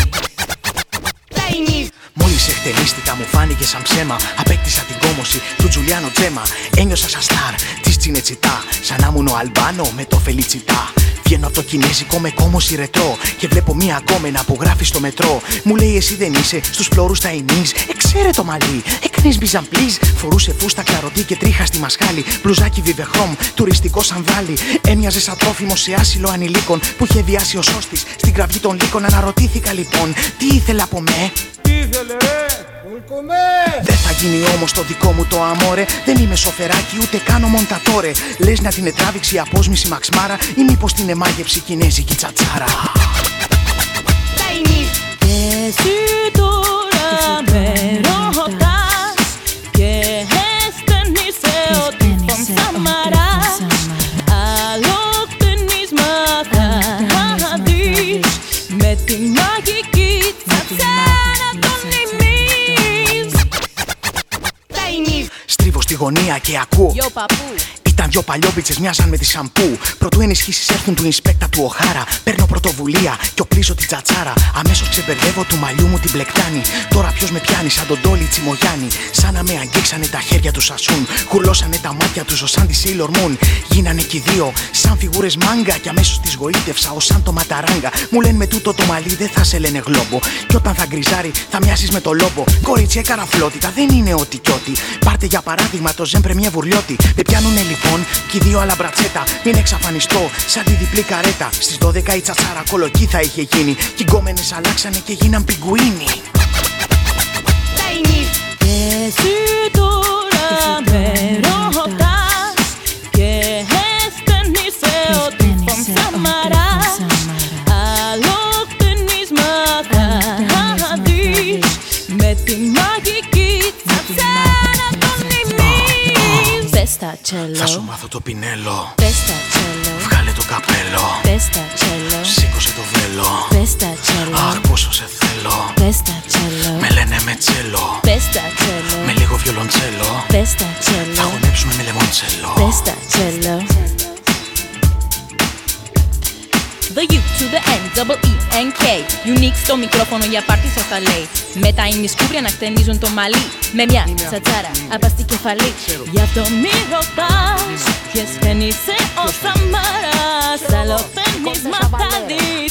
Μόλις εκτελίστηκα, μου φάνηκε σαν ψέμα. Απέκτησα την κόμωση του Τζουλιάνο Τζέμα. Ένιωσα σαν στάρ της Τσινετσιτά. Σαν να ήμουν ο Αλμπάνο με το Φελιτσιτά. Βγαίνω από το κινέζικο με κόμωση ρετρό. Και βλέπω μία κόμενα που γράφει στο μετρό. Μου λέει εσύ δεν είσαι στους φλόρου τα ενή. Εξαίρε το μαλλί. Εκνεί μπιζαμπλής. Φορούσε φούστα κλαρωτή και τρίχα στη μασχάλη. Μπλουζάκι βιβεχρόμ, τουριστικό σανδάλι. Έμοιαζε σαν τρόφιμο σε άσυλο ανηλίκων που είχε διάσει ο σώστης στην κραυγή των λύκων. Αναρωτήθηκα λοιπόν τι ήθελε από με. Τι ήθελε ρε, Ουλκουμέ! Δεν θα γίνει όμως το δικό μου το αμόρε. Δεν είμαι σοφεράκι ούτε κάνω μοντατόρε. Λες να την ετράβηξει η απόσμηση μαξμάρα ή μήπως την εμάγεψη κινέζικη τσατσάρα. Και εσύ τώρα με ρωτάς γωνία και ακούω. Γιο παππού Ήταν δυο παλιόμπιτσε, μοιάζαν με τη σαμπού. Πρωτού ενισχύσεις έρθουν του Ινσπέκτα του Οχάρα. Παίρνω πρωτοβουλία και οπλίζω την τσατσάρα. Αμέσως ξεμπερδεύω του μαλλιού μου την πλεκτάνη. Τώρα ποιος με πιάνει σαν τον Τόλι Τσιμογιάννη. Σαν να με αγγίξανε τα χέρια του Σασούν. Χουρλώσανε τα μάτια τους ω σαν τη Sailor Moon. Γίνανε κι οι δύο σαν φιγούρες μάγκα. Και αμέσως τις γοήτευσα ως σαν το ματαράγκα. Μου λένε με τούτο το μαλλί δεν θα σε λένε γλόμπο. Κι όταν θα γκριζάρει θα μοιάζει με το λόμπο. Κορίτσι έκανα φλότητα, δεν είναι ό,τι κι ό,τι. Πάρτε για παράδειγμα το ζέμπρε μια βουρλιώτη. Με πιάνουνε λοιπόν κι οι δύο άλλα μπρατσέτα. Μην εξαφανιστώ σαν τη διπλή καρέτα. Στις 12 η τσατσάρα κολοκή θα είχε γίνει. Κι οι γκόμενες αλλάξανε και γίναν πιγκουίνι. Και εσύ τώρα με ημείς Πες τα Θα σου τσέλο, μάθω το πινέλο. πες τα τσέλο Βγάλε το καπέλο. Πες τα τσέλο, Σήκωσε το βέλο. πες τα τσέλο Αχ, πόσο σε θέλω. Πες τα τσέλο, Με λένε με τσέλο. πες τα τσέλο Με λίγο βιολοντσέλο. Πες τα Θα τσέλο, χωνέψουμε με λεμόντσελο. πες τα τσέλο The U to the N, double E and K. Unique στο μικρόφωνο για πάρτι σας τα λέει. Με τα ημισκούρια να χτενίζουν το μαλλί Με μια τσατσάρα απαστή κεφαλή. Γι' αυτό μη ρωτάς Ποιες δεν είσαι ο Σαμάρας Άλλο φαινίσμα θα δεις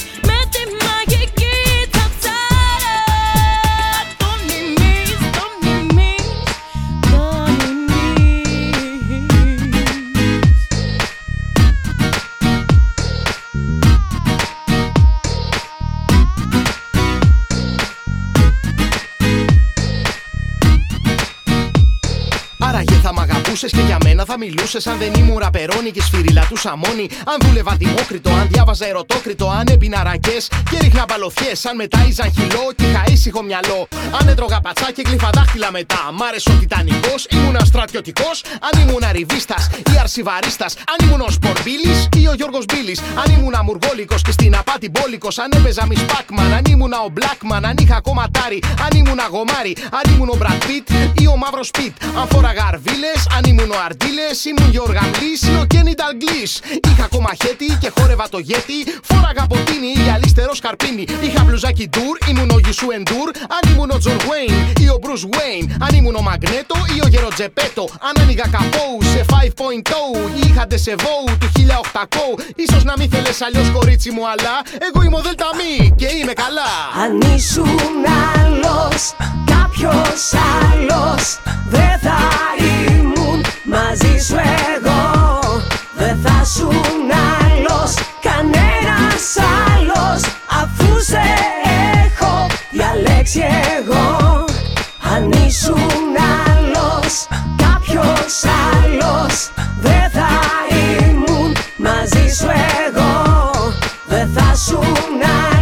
θα μιλούσες Αν δεν ήμουν ραπερόνι και σφυρίλα του σαμόνι Αν δούλευα δημόκριτο, αν διάβαζα ερωτόκριτο Αν έπινα ρακές και ρίχνα μπαλωθιές Αν μετάιζα χυλό και είχα ήσυχο μυαλό. Αν έτρωγα πατσά και γλυφα δάχτυλα μετά Μ' άρεσε ο Τιτανικός, ήμουν στρατιωτικός. Αν ήμουν αριβίστας ή αρσιβαρίστας Αν ήμουν ο Σπορμπίλης ή ο Γιώργος Μπίλης. Αν ήμουν αμουργόλικος και στην απάτη μπόλικος Αν έπαιζα μη Σπάκμαν, αν ήμουν ο Μπλάκμαν Αν είχα κομματάρι, αν ήμουν αγομάρι Αν ήμουν ο Μπρατ Πιτ ή ο Μαύρος Πιτ. Αν φόραγα αρβίλες, αν ήμουν ο Αρτίλες Ήμουν Γιώργα Γαμλής ή ο Κένι Νταγκλής Είχα ακόμα χέτι και χόρευα το γέτι Φόραγα ποτίνι ή αλυστερό σκαρπίνι. Είχα μπλουζάκι ντουρ, ήμουν ο Γιουσού Εντουρ Αν ήμουν ο Τζον Βέιν ή ο Μπρουζ Βέιν Αν ήμουν ο Μαγνέτο ή ο Γεροτζεπέτο Αν άνοιγα καπόου σε 5.0 ή είχα ντεσεβόου του 1800 Ίσως να μην θέλες αλλιώς κορίτσι μου αλλά Εγώ είμαι ο Δέλτα Μη και είμαι καλά. Αν ήσουν άλλος, κάποιος άλλος Δεν θα ήμουν μαζί σου εγώ. Δεν θα σουν άλλος, κανένας άλλος. Αφού σε έχω διαλέξει εγώ. Αν ήσουν άλλος, κάποιος άλλος. Δεν θα ήμουν μαζί σου εγώ. Δεν θα σουν άλλος,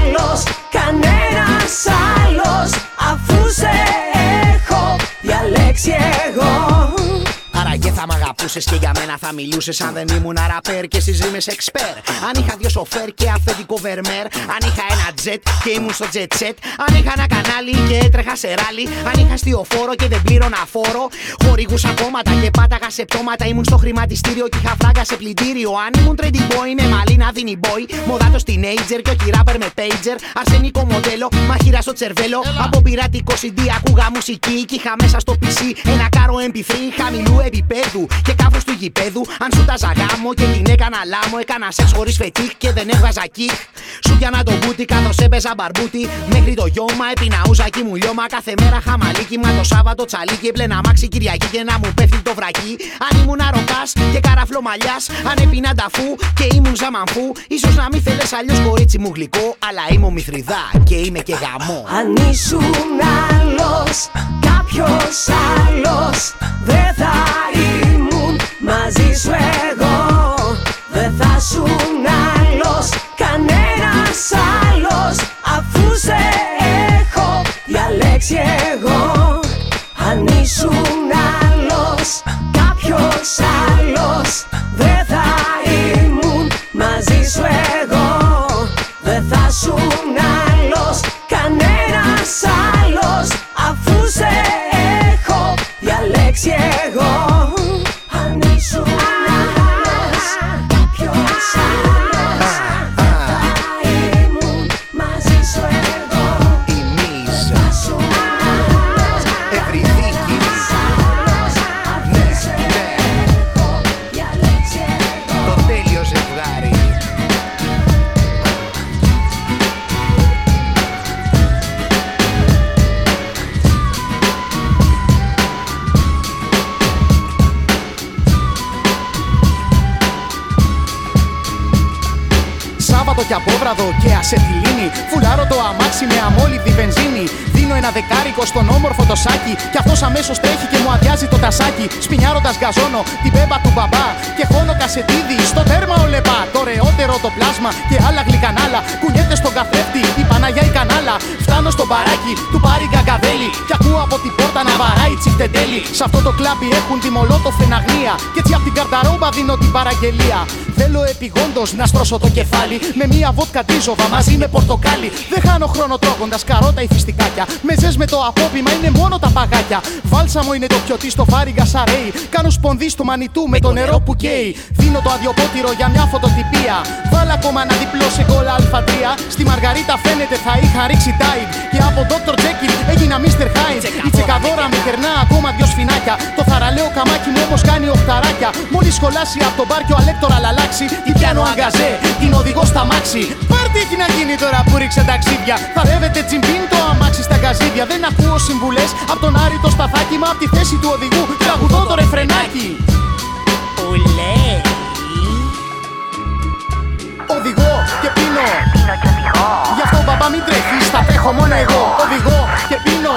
cámara ακούσε και για μένα θα μιλούσες. Αν δεν ήμουν ραπέρ και στις ρήμες εξπέρ. Αν είχα δύο σοφέρ και αφεντικό βερμέρ. Αν είχα ένα τζετ και ήμουν στο jet set. Αν είχα ένα κανάλι και έτρεχα σε ράλι. Αν είχα στιοφόρο και δεν πλήρωνα φόρο. Χορηγούσα κόμματα και πάταγα σε πτώματα. Ήμουν στο χρηματιστήριο και είχα φράγκα σε πλυντήριο. Αν ήμουν trading boy με μαλλίνα δίνει boy. Μοδάτο teenager και όχι rapper με pager. Αρσενικό μοντέλο, μαχήρα στο τσερβέλο. Από πειρατικό CD ακούγα μουσική και είχα μέσα στο PC ένα κάρο MP3 χαμηλού επίπεδου και κάφρο του γηπέδου. Αν σου τα ζαγάμω και την έκανα λάμο, έκανα σεξ χωρίς φετίχ και δεν έβγαζα κικ. Σου πιάνα το μπούτι καθώς έπαιζα μπαρμπούτι. Μέχρι το γιώμα έπινα κι μου λιώμα. Κάθε μέρα χαμαλίκι μα το Σάββατο τσαλίκι. Έπλαινα μάξι Κυριακή και να μου πέφτει το βρακί. Αν ήμουν αροκά και καραφλό μαλλιάς. Αν έπινα ταφού και ήμουν ζαμανφού. σω να μην θέλει αλλιώς κορίτσι μου γλυκό. Αλλά είμαι ο Μηθριδά και είμαι και γαμό. Αν ήσουν άλλος, κάποιος άλλος. Δεν θα ήμουν μαζί σου εγώ. Δεν θα σου άλλος Κανένας άλλος Αφού σε έχω διαλέξει εγώ Αν ήσουν άλλος Κάποιος άλλος Δεν θα ήμουν μαζί σου εγώ Δεν θα σου άλλος Κανένας άλλος Αφού σε έχω διαλέξει εγώ Σάββατο και απόβραδο και ασετιλίνη. Φουλάρω το αμάξι με αμόλυβδη βενζίνη. Δίνω ένα δεκάρικο στον όμορφο το σάκι. Κι αυτός αμέσως τρέχει και μου αδειάζει το τασάκι. Σπινιάροντας γκαζώνω την πέμπα του μπαμπά. Και χώνω κασετίδι στο τέρμα ο λεπά. Το ρεότερο το πλάσμα και άλλα γλυκανάλα. Κουνιέται στον καθρέφτη η Παναγιά η κανάλα. Φτάνω στο μπαράκι του πάρει γκαγκαδέλη. Κι ακούω από την πόρτα να βαράει τσιφτεντέλη. Σε αυτό το κλάμπι έχουν τη μολότοφ εν αγνία. Κι έτσι απ' την καρταρόμπα δίνω την παραγγελία. Θέλω επιγόντως να στρώσω το κεφάλι. Με μία βότκα τίζοβα μαζί με πορτοκάλι. Δεν χάνω χρόνο τρώγοντας καρότα ή φιστικάκια. Μεζέ με το απόπειμα είναι μόνο τα παγάκια. Βάλσαμο είναι το πιωτή στο φάριγγα σαρέι. Κάνω σπονδί στο μανιτού με το νερό που καίει. Δίνω το αδιοπότηρο για μια φωτοτυπία. Βάλα ακόμα ένα διπλό σε γκολ Α3. Στη Μαργαρίτα φαίνεται θα είχα ρίξει τάιντ. Και από Dr. Jekyll έγινα Mr. Hyde. Η τσεκαδόρα με κερνά ακόμα δυο σφινάκια. Το θαραλέο καμάκι μου όμως κάνει οχταράκια. Μόλις σχολάσει από τον μπαρ και ο αλέκτορα αλλάξει. Την πιάνω αγκαζέ, την οδηγώ στα μάξι. Πάρτι έχει να γίνει τώρα που ρίξε ταξίδια. Θα ρεύεται τσιμπίν το αμάξι στα γκαζίδια. Δεν ακούω συμβουλές από τον Άρη το σταθάκι. Μα από τη θέση του οδηγού τραγουδώ το ρεφρενάκι. Που λέει Οδηγώ και πίνω. Γι' αυτό μπαμπά μην τρέχεις, θα τρέχω μόνο εγώ. Οδηγώ και πίνω.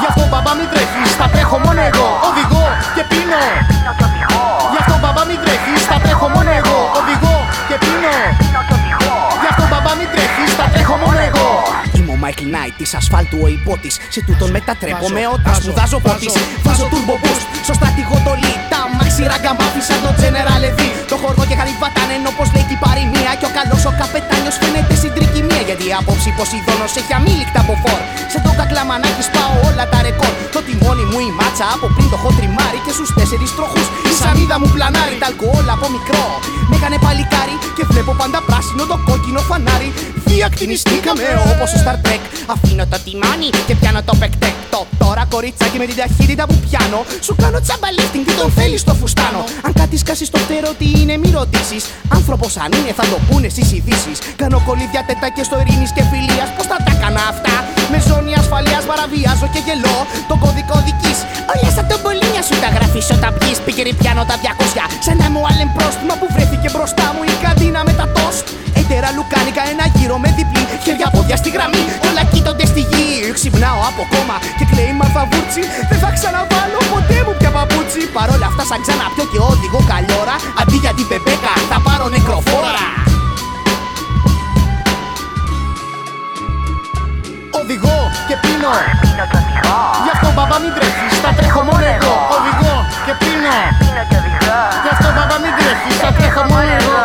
Γι' αυτό μπαμπά μην τρέχεις, θα τρέχω μόνο εγώ. Οδηγώ και πίνω. Γι' αυτό μπαμπά μην τρέχεις, θα τρέχω μόνο εγώ. Οδηγώ και πίνω. Γι' αυτό μπαμπά μην τρέχεις, θα τρέχω μόνο εγώ. Είμαι ο Michael Knight της ασφάλτου ο υπότης. Σε τούτον μετατρέπομαι όταν σπουδάζω πότη. Βάζω turbo boost στο στρατηγό το lead. Τα μάξι ραγκαμπάφι σαν το General Lee. Το χορδό και χαριβατάνεν όπως λέει και η παροιμία. Και ο καλός ο καπετάνιος φαίνεται στην τρικυμία. Γιατί η απόψη Ποσειδόνο έχει αμήλικτα από φόρ. Σε το κακλαμανάκι σπάω όλα τα ρεκόρ. Το τιμόνι μου η μάτσα από πριν το έχω τριμάρει. Και στους τέσσερις τροχούς η σανίδα μου πλανάρει. Τα αλκοόλ από μικρό. Με έκανε παλικάρι και βλέπω πάντα πράσινο το κόκκινο φανάρι. Διακτηνιστήκαμε όπως ο Star Trek. Αφήνω το τιμόνι και πιάνω το πεκτέκ. Το τώρα κοριτσάκι με την ταχύτητα που πιάνω. Σου κάνω τσαμπαλίφτινγκ τι τον θέλεις στο φουστάνο. Αν κάτι σκάσει στο πτέρο, τι είναι, μη ρωτήσεις. Άνθρωπος αν είναι, θα το πούνε στις ειδήσεις. Κάνω κολλίδια τέτα και στο ειρήνης και φιλίας. Πώς θα τα έκανα αυτά; Με ζώνη ασφαλείας παραβιάζω και γελώ. Το κωδικό δικής. Όλα σαν τον πολίνια σου τα γράφεις όταν πιει. Πικερή πιάνω τα 200. Σαν να μου άλλεν πρόστιμα που βρέθηκε μπροστά μου η καντίνα με τα τόστ. Έντερα λουκάνικα ένα γύρο με διπλή. Χέρια πόδια στη γραμμή. Όλα κοίτονται στη γη. Ξυπνάω από κόμμα και κλαίει μαρθαβούρτσι. Δεν θα ξαναβάλω ποτέ μου πια παπούτσι. Παρόλα αυτά, σαν ξαναπιώ και οδηγώ καλιόρα. Αντί για την πεπέκα, θα πάρω νεκροφόρα. οδηγώ και πίνω. Πίνω και οδηγώ. Γι' αυτό μπαμπά μην τρέχεις, θα τρέχω μόνο εγώ. Οδηγώ και πίνω. Πίνω και οδηγώ. Γι' αυτό μπαμπά μην τρέχεις, θα τρέχω μόνο εγώ.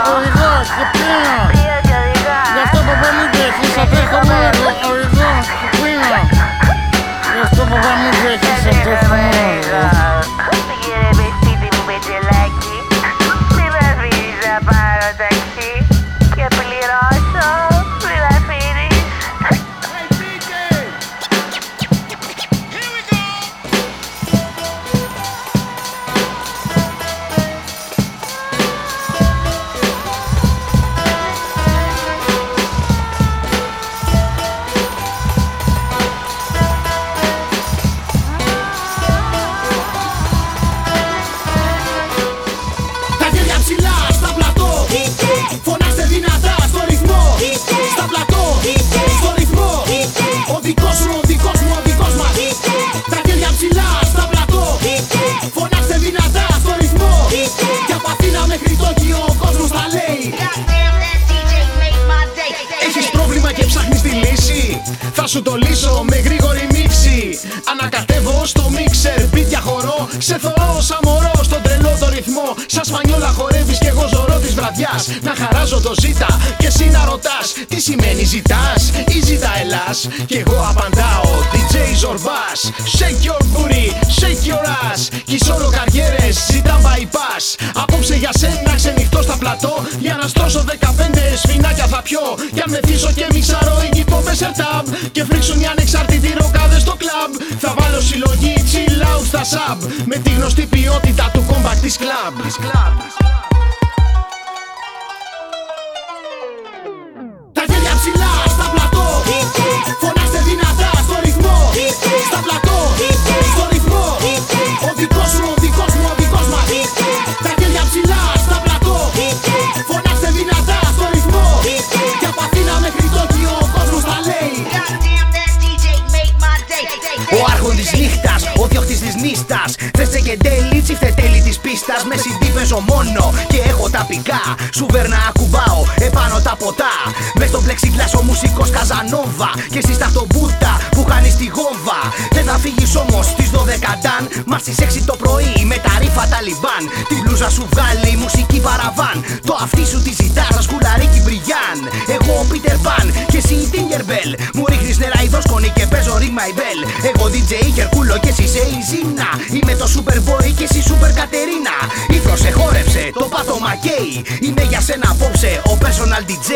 Είμαι για σένα απόψε ο personal DJ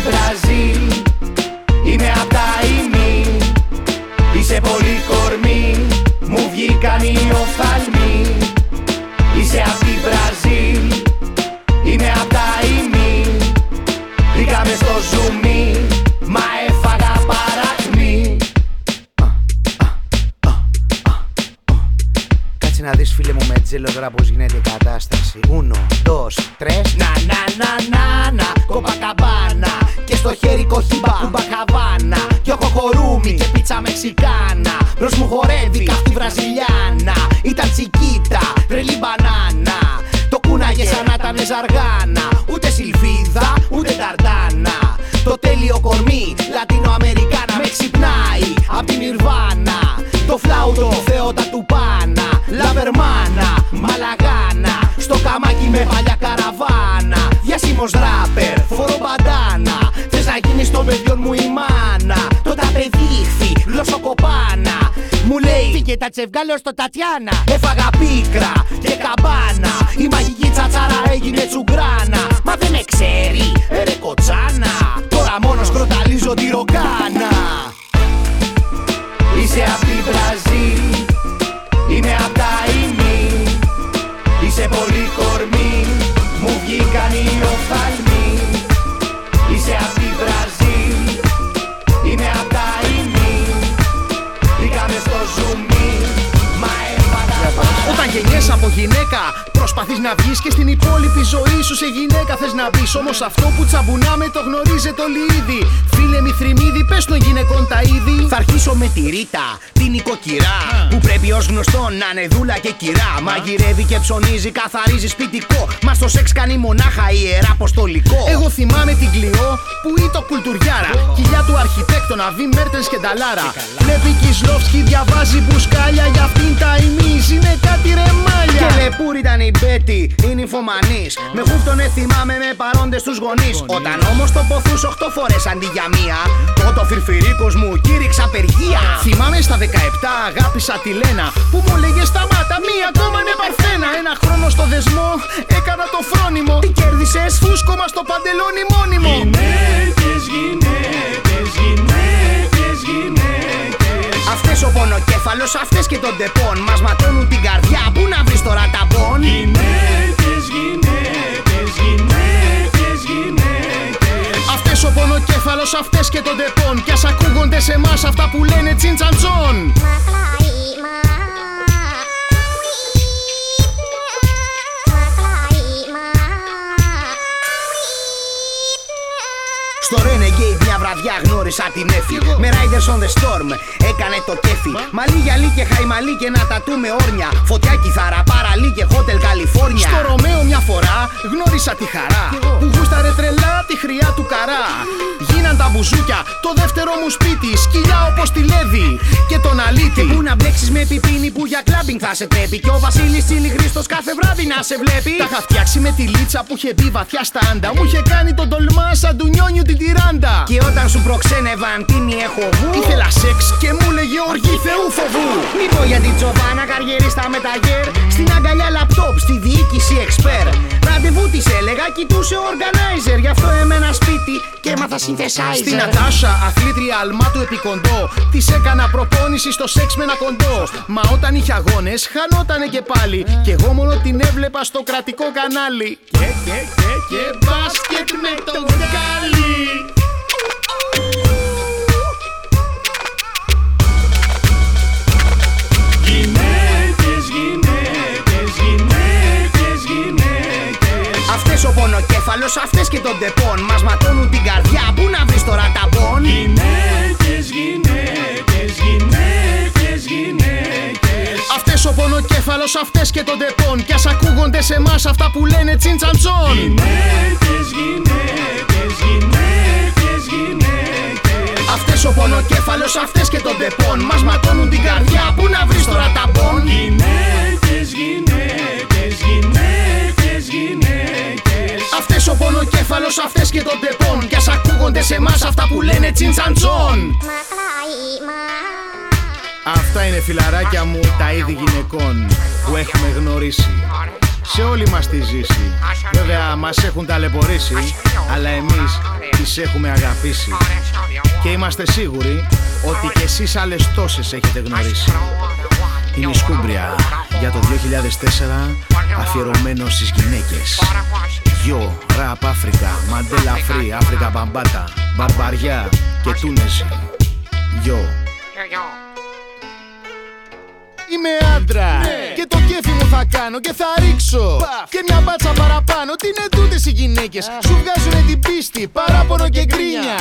Είσαι απ' την Μπραζίλ Είμαι απ' τα ημί Είσαι πολύ κορμί. Μου βγήκαν οι λέει φύγε τα τσευγάλω στο Τατιάνα. Έφαγα πίκρα και καμπάνα. Η μαγική τσατσάρα έγινε τσουγκράνα. Μα δεν με ξέρει, ε, ρε κοτσάνα. Τώρα μόνος σκροταλίζω τη ροκάνα. Είσαι απ' την Μπραζίλ προσπαθείς να βγεις και στην υπόλοιπη ζωή σου σε γυναίκα θες να μπεις. Όμως αυτό που τσαμπουνάμε το γνωρίζετε όλοι ήδη. Φίλε μη θρυμίδι, πες των γυναικών τα είδη. Θα αρχίσω με τη Ρίτα, την οικοκυρά. Που πρέπει ως γνωστό να είναι δούλα και κυρά. Μαγειρεύει και ψωνίζει, καθαρίζει σπιτικό. Μα το σεξ κάνει μονάχα ιερά αποστολικό. Εγώ θυμάμαι την Κλειό που ήταν κουλτουριάρα. Κοιλιά του αρχιτέκτονα, Βι Μέρτενς και Νταλάρα. Βλέπει Κισλόφσκι, διαβάζει μπουσκάλια. Για αυτήν τα ημίς είναι κάτι ρεμάλια. Και λεπούρ ήταν η Μπέτη, η νυμφωμανή. Με χούφτονε θυμάμαι με παρόντες τους γονείς. Όταν όμως το ποθούς 8 φορές αντί για μία, τότε ο φυρφυρίκος μου κήρυξα απεργία. Θυμάμαι στα 17 αγάπησα τη Λένα Που μου λέγε σταμάτα μία ακόμα είναι παρθένα. Ένα χρόνο στο δεσμό έκανα το φρόνιμο. Τι κέρδισες Φούσκωμα στο παντελόνι μόνιμο. Γυναίκες, γυναίκες, γυναίκες, γυναίκες. Αυτές ο πονοκέφαλος, αυτές και τον τεπών. Μας ματώνουν την καρδιά, πού να βρεις τώρα ταμπών Γυναίκες, γυναίκες, ο πονοκέφαλος, αυτές και τον τεπών. Κι ας ακούγονται σε εμάς αυτά που λένε τσιντσαντζόν βραδιά γνώρισα την Εφη. Με Riders on the Storm έκανε το κέφι. Μαλί γυαλί και χαϊμαλί και ένα τατού με όρνια. Φωτιά κιθάρα, παραλί και Hotel California. Στο Ρωμαίο μια φορά γνώρισα τη χαρά Που γούσταρε τρελά τη χρειά του καρά Γίναν τα μπουζούκια, το δεύτερο μου σπίτι Σκυλιά όπως τη Λέβη και τον Αλίτη Πού να μπλέξεις με πιπίνι που για κλάμπινγκ θα σε πρέπει. Και ο Βασίλης Τσίλι Χρήστος κάθε βράδυ να σε βλέπει. Τα είχα φτιάξει με τη λίτσα που είχε μπει βαθιά στα άντα Μου είχε κάνει τον τολμά σαν του νιόνιου την τυράντα Και όταν σου προξένευαν τίμη έχω βου. Ήθελα σεξ και μου λέγε οργή θεού φοβού. Μη πω για την Τζοβάνα καριερίστα με τα γέρ Στην αγκαλιά λαπτόπ, στη διοίκηση εξπέρ Ραντεβού της έλεγα, κοιτούσε organizer Γι' αυτό εμένα σπίτι και έμαθα synthesizer. Στην Νατάσα, αθλήτρια αλμάτου επικοντό. Της έκανα προπόνηση στο σεξ με ένα κοντό. Μα όταν είχε αγώνες χανότανε και πάλι. Κι εγώ μόνο την έβλεπα στο κρατικό κανάλι. Και και και και μπάσκετ με τον Γκάλι Αυτές ο πονοκέφαλος, αυτές και τον τεπών. Μας ματώνουν την καρδιά, πού να βρεις τώρα τα μπον Γυναίκες, γυναίκες, γυναίκες, γυναίκες. Αυτές ο πονοκέφαλος, αυτές και τον τεπών. Κι ας ακούγονται σε εμάς αυτά που λένε τσιντσαντσόν Γυναίκες, γυναίκες, γυναίκες, γυναίκες. Αυτές ο πονοκέφαλος, αυτές και τον τεπών. Μας ματώνουν την καρδιά, πού να βρεις τώρα τα μπον Γυναίκες, ο πονοκέφαλος, αυτές και τον τεπών. Κι ας ακούγονται σε εμάς αυτά που λένε τσιντσαντσόν Αυτά είναι φιλαράκια μου τα είδη γυναικών που έχουμε γνωρίσει. Σε όλη μας τη ζήση. Βέβαια μας έχουν ταλαιπωρήσει Αλλά εμείς τις έχουμε αγαπήσει. Και είμαστε σίγουροι ότι και εσείς άλλες τόσες έχετε γνωρίσει. Είναι η Σκούμπρια για το 2004 αφιερωμένο στις γυναίκες Γιο, Ραπ Αφρικα, Μαντέλα Φρύ, Αφρικα Μπαμπάτα, Μπαρμπαριά και Τούνεση Γιο Είμαι άντρα. Και το κέφι μου θα κάνω και θα ρίξω. Και μια μπάτσα παραπάνω. Τι είναι τούτες οι γυναίκες. Σου βγάζουνε την πίστη Παράπονο και γκρίνια.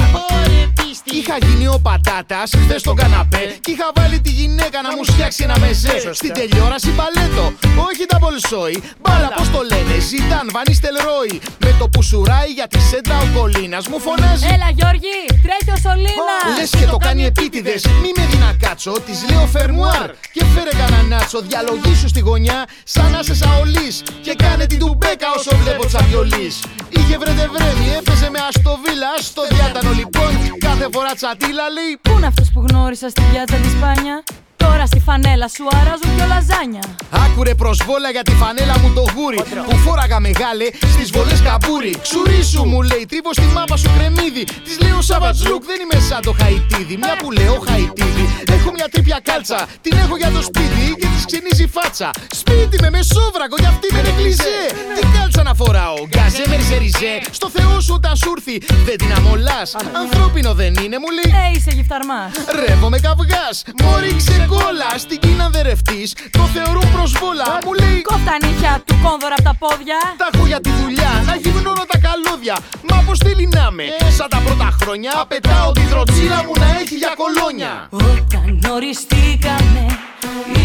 Είχα γίνει ο πατάτας χθες στον καναπέ. Κι είχα βάλει τη γυναίκα να μου φτιάξει ένα μεζέ. Στην τελειόραση μπαλέτο Όχι τα μπολσόι Μπάλα πως το λένε Ζητάν Βανίστελ Ρόι Με το που σουράει για τη σέντρα ο Κολίνας Μου φωνάζει. Έλα Γιώργη, τρέχει ο Σολίνα Λες και το κάνει επίτηδες. Μη με δει να κάτσω Της λέω φερμουάρ. Και φέρε κανένα νάτσο Διαλογήσου στη γωνιά Σαν να σε σαολής. Και κάνε την τουμπέκα όσο βλέπω τσαβιολής Είχε βρετε βρέμι Έπαιζε με αστοβίλα Στο διάτανο λοιπόν. Κάθε φορά τσατίλα λέει Πού είναι αυτός που γνώρισα στη πιάτσα της Σπάνια; Τώρα στη φανέλα σου αράζουν πιο λαζάνια. Άκουρε προσβόλα για τη φανέλα μου το γούρι. Που φόραγα μεγάλε στις βολές καμπούρι. Ξουρίσου μου λέει τρίβω στη μάπα σου κρεμμύδι. Της λέω Savage Look δεν είμαι σαν το χαϊτίδι Μια που λέω χαϊτίδι Έχω μια τρίπια κάλτσα. Την έχω για το σπίτι και της ξενίζει η φάτσα. Σπίτι με μεσόβρακο για αυτή με νεκλιζέ. Τι κάλτσα να φοράω Γκαζέ με ριζεριζέ Στο Θεό σου όταν σου έρθει Δεν την αμολάς. Ανθρώπινο δεν είναι μου λέει. Ε, είσαι γυφταρμάς Ρεύομαι καυγάς Μωρή ξεκόλα Στην Κίνα δεν ρευτείς Το θεωρούν προσβόλα. Μου λέει Κόφτα νύχια του κόνδωρα από τα πόδια. Τα έχω για τη δουλειά Να γίνουν όλα τα καλώδια. Μα πως θέλει να με Σαν τα πρώτα χρόνια Πετάω τη δροτσίλα μου να έχει για κολόνια. Όταν γνωριστήκαμε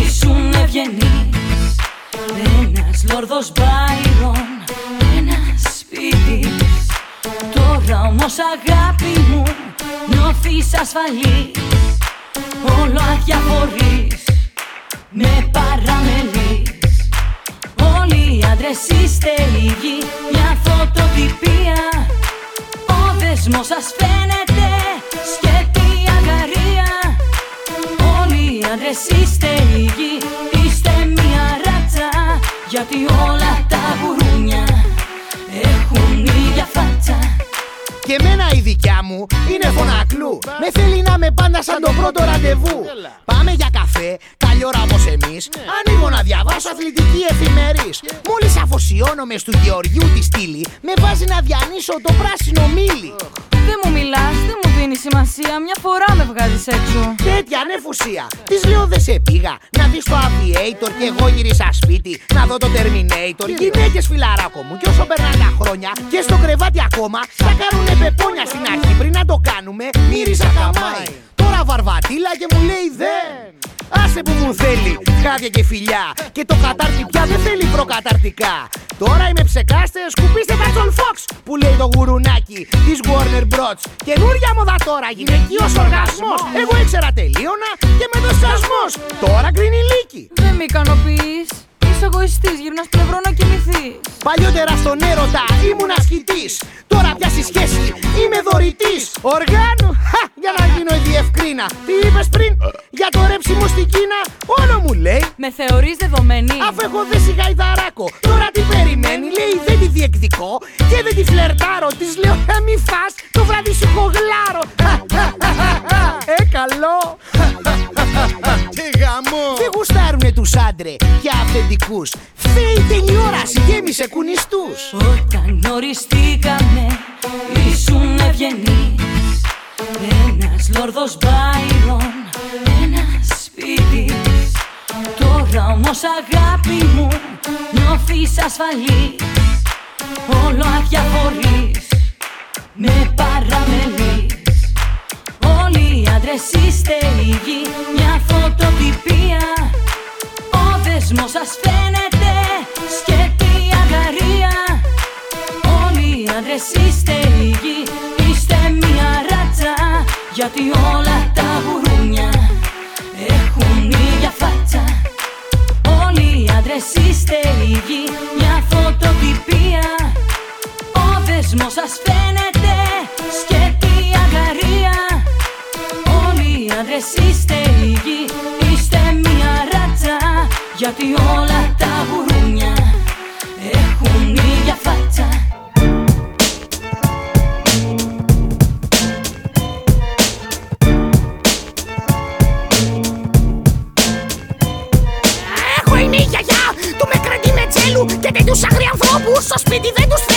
ήσουν ευγενής Ένας λόρδος Μπάιρον, ένας σπίτης. Τώρα όμως αγάπη μου νιώθεις ασφαλής Όλο αδιαφορείς, με παραμελείς. Όλοι οι άντρες είστε ίδιοι, μια φωτοτυπία. Ο δεσμός σας φαίνεται σκέτη αγαρία. Όλοι οι άντρες είστε ίδιοι, είστε μια ράτσα. Γιατί όλα τα γουρούνια έχουν ίδια φάτσα Και εμένα η δικιά μου είναι φωνακλού. Με θέλει να με πάντα σαν το πρώτο ραντεβού. Πάμε για καφέ, καλή ώρα όπω εμείς. Ανοίγω να διαβάσω αθλητική εφημερής. Μόλις αφοσιώνομαι στου Γεωργιού τη στήλη, με βάζει να διανύσω το πράσινο μήλι. Δεν μου μιλάς, δεν μου δίνεις δίνει σημασία, μια φορά με βγάζεις έξω. Τέτοια ανεφουσία. Τη λέω δεν σε πήγα. Να δεις το Aviator και εγώ γύρισα σπίτι. Να δω το Terminator. Γυναίκες φιλαράκο μου. Και όσο περνάνε τα χρόνια και στο κρεβάτι ακόμα θα κάνουνε πεπόνια στην αρχή. Πριν να το κάνουμε, μύριζα καμάι. Τώρα βαρβατήλα και μου λέει δεν. Άσε που μου θέλει χάδια και φιλιά. Και το κατάρτι πια δεν θέλει προκαταρτικά. Τώρα είμαι ψεκάστε, σκουπίστε τα John Fox Που λέει το γουρουνάκι της Warner Bros. Καινούρια μοδα τώρα, γυναικείος οργασμός. Εγώ ήξερα τελείωνα και με το σασμός Τώρα γκρίνει λύκη. Δεν με ικανοποιείς. Είσαι εγωιστής, γυρνάς πλευρό να κοιμηθείς. Παλιότερα στον έρωτα ήμουν ασκητής. Τώρα πια στη σχέση είμαι δωρητής. Οργάνου, χα, για να γίνω η διευκρίνα. Τι είπες πριν, για το ρέψιμο στην Κίνα Όλο μου λέει. Με θεωρείς δεδομένη; Αφού έχω δέσει γαϊδαράκο Τώρα τι περιμένει, λέει δεν τη διεκδικώ Και δεν τη φλερτάρω, της λέω ε μη φας Το βράδυ σου έχω γλάρο Ε καλό. Τι γαμό Δεν γουστάρουνε τους άντρε και αυθεντικούς Θέει τηλεόραση γέμισε κουνιστούς. Όταν γνωριστήκαμε ήσουν ευγενής Ένας λόρδος Μπάιρον, ένας σπίτης. Τώρα όμως αγάπη μου νιώθεις ασφαλής. Όλο αδιαφορείς, με παραμελείς. Όλοι οι άντρες είστε ίδιοι, μια φωτοτυπία Ο δεσμός σας φαίνεται σκέτη αγαρία. Όλοι οι άντρες είστε ίδιοι, είστε μια ράτσα. Γιατί όλα τα γουρούνια έχουν ίδια φάτσα. Όλοι οι άντρες είστε ίδιοι, μια φωτοτυπία. Ο δεσμός σας φαίνεται σκέτη αγαρία. Όλοι οι άντρες είστε ίδιοι, είστε μια ράτσα Γιατί όλα τα γουρούνια έχουν ίδια φάτσα. Εγώ είμαι η γιαγιά του με κρεντή με τσέλου Και τέτοιους αγριανθρώπους στο σπίτι δεν τους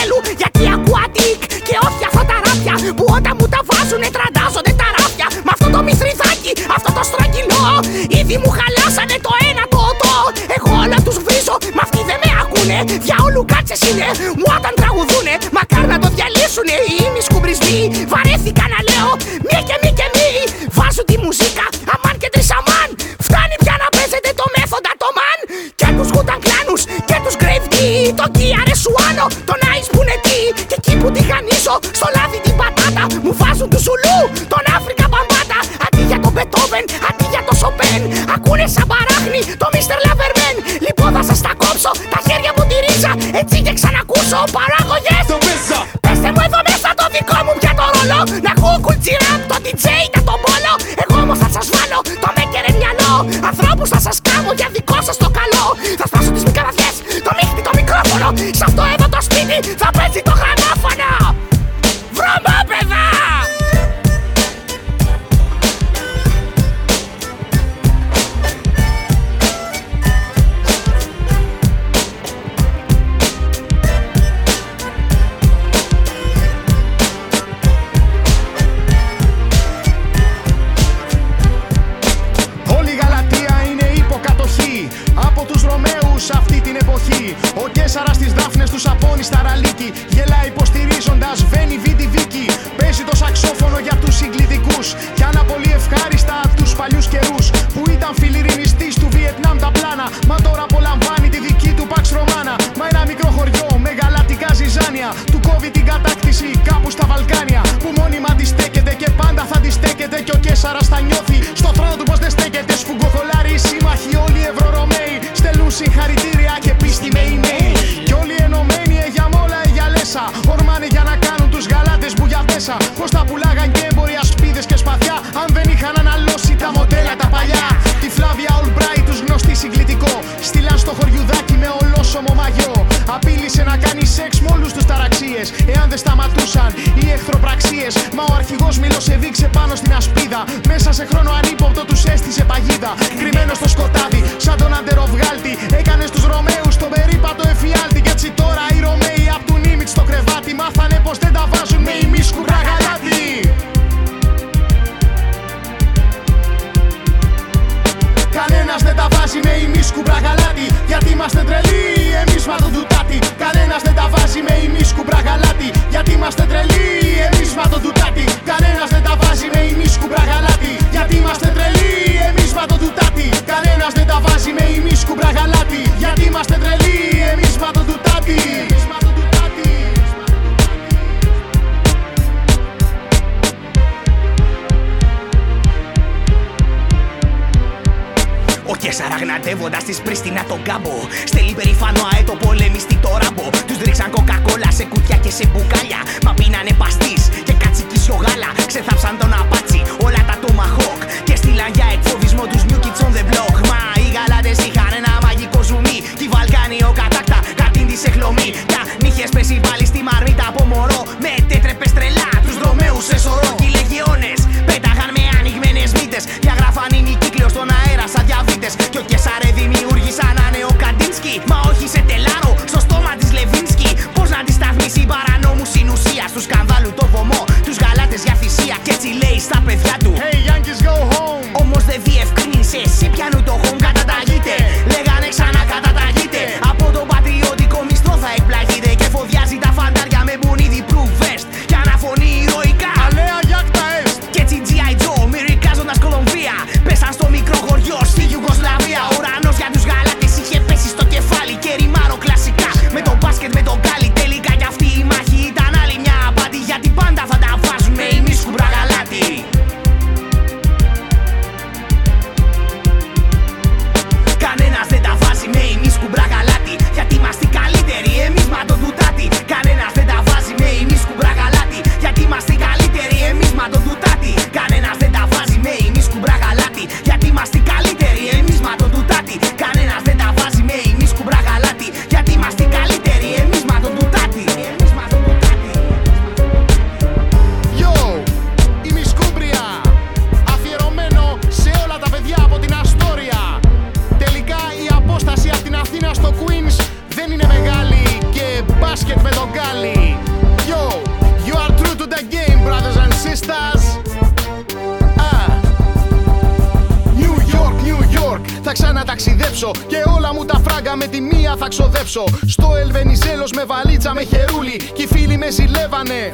με τη μία θα ξοδέψω. Στο Ελβενιζέλος με βαλίτσα με χερούλι Κι οι φίλοι με ζηλεύανε.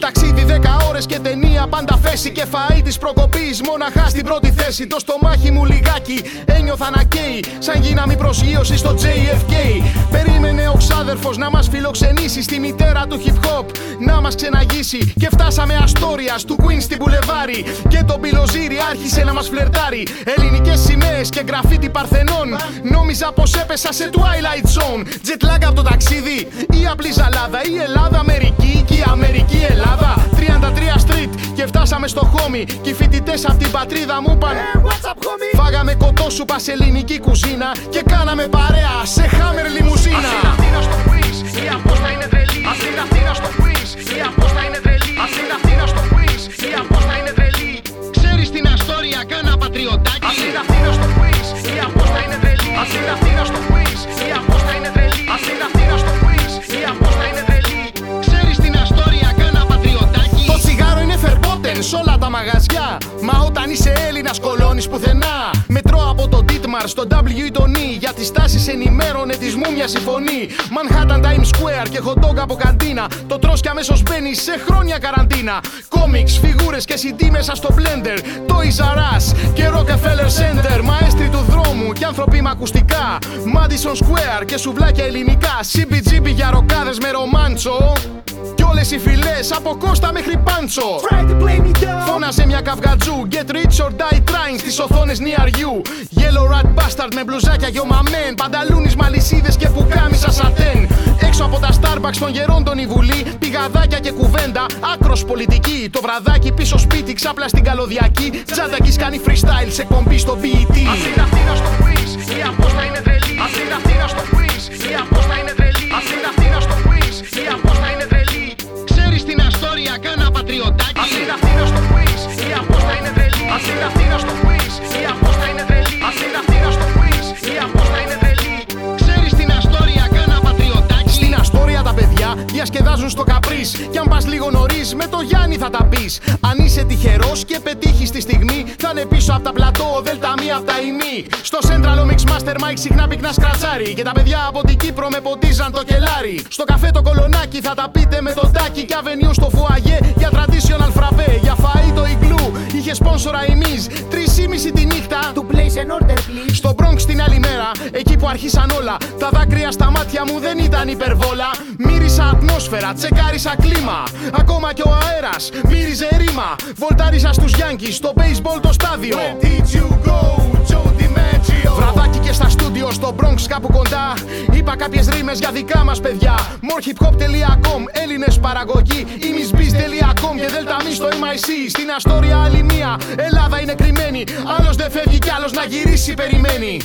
Ταξίδι 10 ώρες και ταινία πάντα φέση Και φαΐ της προκοπής. Μόναχα στην πρώτη θέση Το στομάχι μου λιγάκι. Ένιωθα να καίει Σαν γίναμη προσγείωση στο JFK Περίμενε ο ξάδερφος να μας φιλοξενήσει Στη μητέρα του hip hop. Να μας ξεναγήσει Και φτάσαμε Αστόριας του Queen στην Μπουλεβάρη. Και το πιλοζύρι άρχισε να μας φλερτάρει. Ελληνικές σημαίες και γραφίτι παρθενών. Νόμιζα πως έπεσα σε Twilight Zone. Jet lag από το ταξίδι ή απλή ζαλάδα Η Ελλάδα Αμερική και η Αμερική Ελλάδα. 33 Street και φτάσαμε στο χόμι. Και οι φοιτητές απ' την πατρίδα μου είπαν Φάγαμε κοτόσουπα σε ελληνική κουζίνα Και κάναμε παρέα σε χάμερ λιμουζίνα. Αθήνα, Αθήνα στο Queens, η απόστα είναι τρελή. Αθήνα, Αθήνα στο Queens, η απόστα είναι τρελή. Αθήνα, Αθήνα στο Queens, η απόστα είναι τρελή. Ξέρεις την Αστόρια κάνα πατριωτάκι. Αθήνα, Αθήνα στο Queens, η απόστα είναι τρελή Αθήνα, Αθήνα στο Queens, η απόστα είναι τρελή. Αθήνα, Αθήνα στο Queens, η απόστα είναι τρελή. Ξέρεις την Αστόρια κάνα πατριωτάκι. Το τσιγάρο είναι φερπότεν σ' όλα τα μαγαζιά Μα όταν είσαι Έλληνας κολώνεις πουθενά. Μετρώ από το Ditmar στο W ή τον E Για τις τάσεις ενημέρωνε της μούμιας η φωνή Manhattan Times Square και hot dog από καντίνα. Το τρως και αμέσως μπαίνει σε χρόνια καραντίνα. Κόμιξ, φιγούρες και CD μέσα στο blender. Toys R Us και Rockefeller Center. Μαέστροι του δρόμου και άνθρωποι με ακουστικά. Madison Square και σουβλάκια ελληνικά. CBGB για ροκάδες με ρομάντσο. Κι όλες οι φυλές από Κώστα μέχρι Πάντσο. Φώναζε μια καυγατζού Get rich or die trying στις οθόνες near you. Yellow rat bastard με μπλουζάκια γιωμαμέν Πανταλούνις μαλισίδες και πουκάμισα σατέν. Έξω από τα Starbucks των γερόντων η βουλή Πηγαδάκια και κουβέντα. Άκρος πολιτική. Το βραδάκι πίσω σπίτι ξάπλα στην καλωδιακή. Τζάντακης κάνει freestyle σε κομπή στο BET Αθήνα, Αθήνα στο quiz, η απόστα είναι τρελή. Αθήνα, Αθήνα στο quiz, η απόστα είναι τρελή. Αθήνα, Αθήνα στο quiz, η απόστα είναι τρελή. Ξέρεις την Αστόρια κάνα πατριωτάκι. Αθήνα, είναι τρελή διασκεδάζουν στο καπρίς Κι αν πας λίγο νωρίς με το στο Γιάννη θα τα πεις. Αν είσαι τυχερός και πετύχεις τη στιγμή, θα είναι πίσω από τα πλατό, ο Δέλτα μία από τα ημί. Στο Central ο Mix Master Mike συχνά πυκνά σκρατσάρι. Και τα παιδιά από την Κύπρο με ποτίζαν το κελάρι. Στο καφέ το κολονάκι θα τα πείτε με τον τάκι και αβενιού στο φουαγέ για traditional frappé. Για φαΐ το ιγκλού είχε σπόνσορα η Miz. Τρεις ήμιση τη νύχτα. Του place an order, please. Στο Bronx την άλλη μέρα, εκεί που αρχίσαν όλα. Τα δάκρυα στα μάτια μου δεν ήταν υπερβόλα. Μύρισα ατμόσφαιρα, τσεκάρισα κλίμα. Ακόμα και ο αέρας μύριζε ρήμα. Βολτάρισα στους Yankees, στο baseball το στάδιο. Where did you go, Joe DiMaggio? Βραδάκι και στα στούντιο στο Bronx κάπου κοντά. Είπα κάποιες ρήμες για δικά μας παιδιά. Morehiphop.com, Έλληνες παραγωγή. Imisbiz.com και Delta στο MIC. Στην Αστόρια άλλη μία. Ελλάδα είναι κρυμμένη. Άλλος δεν φεύγει κι άλλος να γυρίσει περιμένει.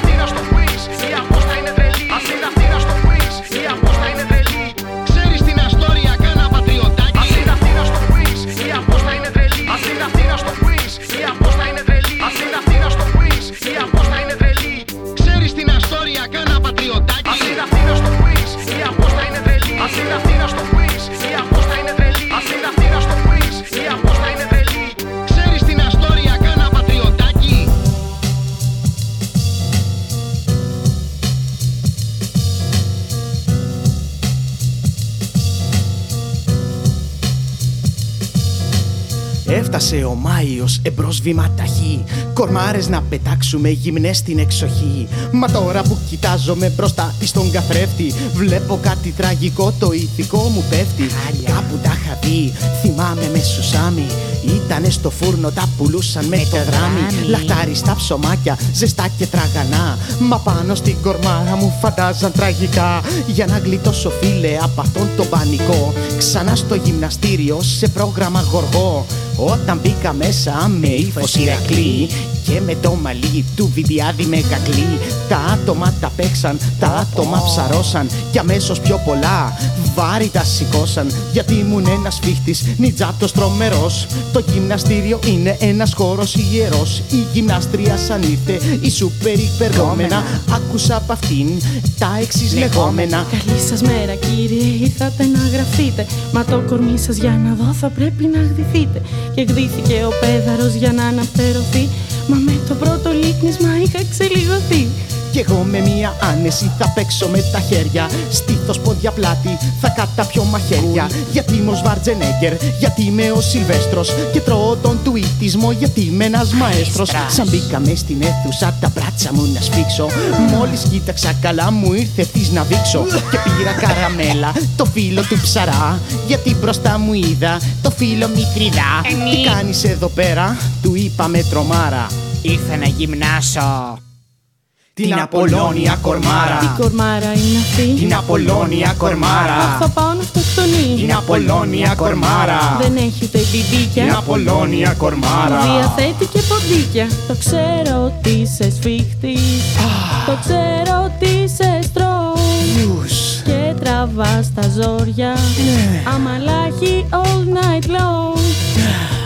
Τρελή. Ας Έφτασε ο Μάιος εμπρός βήμα ταχύ. Κορμάρες να πετάξουμε γυμνές στην εξοχή. Μα τώρα που κοιτάζομαι μπροστά της στον καθρέφτη, βλέπω κάτι τραγικό, το ηθικό μου πέφτει. Κάπου τα είχα δει, θυμάμαι με σουσάμι. Ήτανε στο φούρνο, τα πουλούσαν με, το δράμι. Λαχτάρι στα ψωμάκια, ζεστά και τραγανά. Μα πάνω στην κορμάρα μου φαντάζαν τραγικά. Για να γλιτώσω φίλε από αυτόν τον πανικό. Ξανά στο γυμναστήριο σε πρόγραμμα γοργό. Όταν μπήκα μέσα με ύφος Ηρακλή και με το μαλλί του βιντιάδι με κακλή. Τα άτομα τα παίξαν, τα άτομα ψαρώσαν. Κι αμέσως πιο πολλά βάρη τα σηκώσαν. Γιατί ήμουν ένας φίχτης νιτζάτος τρομερός. Το γυμναστήριο είναι ένας χώρος ιερός Η γυμνάστρια σαν ήρθε η σούπερ υπερδόμενα Άκουσα απ' αυτήν τα εξής λεγόμενα. Καλή σας μέρα κύριε, ήρθατε να γραφτείτε Μα το κορμί σας για να δω θα πρέπει να γδυθείτε. Και γδύθηκε ο πέδαρος για να αναπτερωθεί Μα με το πρώτο λίκνισμα είχα ξελιγωθεί Κι εγώ με μία άνεση θα παίξω με τα χέρια. Στήθος πόδια πλάτη θα καταπιώ μαχαίρια. Γιατί είμαι ο Σβαρτζενέγκερ, γιατί είμαι ο Σιλβέστρος. Και τρώω τον τουίτισμο γιατί είμαι ένας μαέστρος. Σαν μπήκα μες στην αίθουσα τα μπράτσα μου να σφίξω. Μόλις κοίταξα καλά μου ήρθε ευθύς να δείξω Και πήρα καραμέλα το φίλο του ψαρά. Γιατί μπροστά μου είδα το φίλο Μητριδά Τι κάνεις εδώ πέρα, του είπα με τρομάρα. Ήρθα να γυμνάσω. Την Απολώνια κορμάρα. Η κορμάρα είναι αυτή. Την Απολώνια κορμάρα. Θα πάω να αυτοκτονεί Την Απολώνια κορμάρα. Δεν έχει ούτε μπιμπίκια. Την Απολώνια κορμάρα. Διαθέτει και ποντίκια. Το ξέρω ότι είσαι σφίχτης. Το ξέρω ότι είσαι strong Και τραβάς τα ζόρια. Αμαλάχη all night long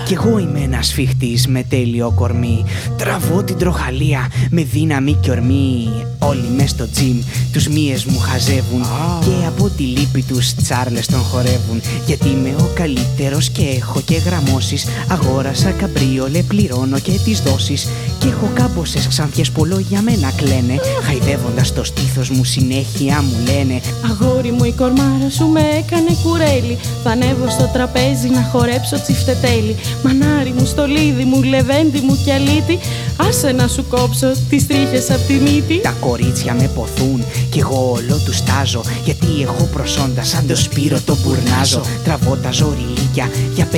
Κι εγώ είμαι ένας φίχτη με τέλειο κορμί. Τραβώ την τροχαλία με δύναμη και ορμή. Όλοι μες στο τζιμ τους μύες μου χαζεύουν. Και από τη λύπη τους τσάρλες τον χορεύουν. Γιατί είμαι ο καλύτερος και έχω και γραμμώσεις. Αγόρασα καμπρίολε, πληρώνω και τις δόσεις. Και έχω κάμποσες ξανθιές που όλο για μένα κλαίνε. Χαϊδεύοντας το στήθος μου συνέχεια μου λένε. Αγόρι μου η κορμάρα σου με έκανε κουρέλι Θα ανέβω στο τραπέζι να χορέψω τσιφτετέλι Μανάρι μου, στολίδι μου, λεβέντι μου και αλίτι Άσε να σου κόψω τις τρίχες απ' τη μύτη. Τα κορίτσια με ποθούν κι εγώ όλο τους στάζω Γιατί έχω προσόντα σαν το σπύρο το μπουρνάζω Τραβώ τα ζωριλίκια για 5-6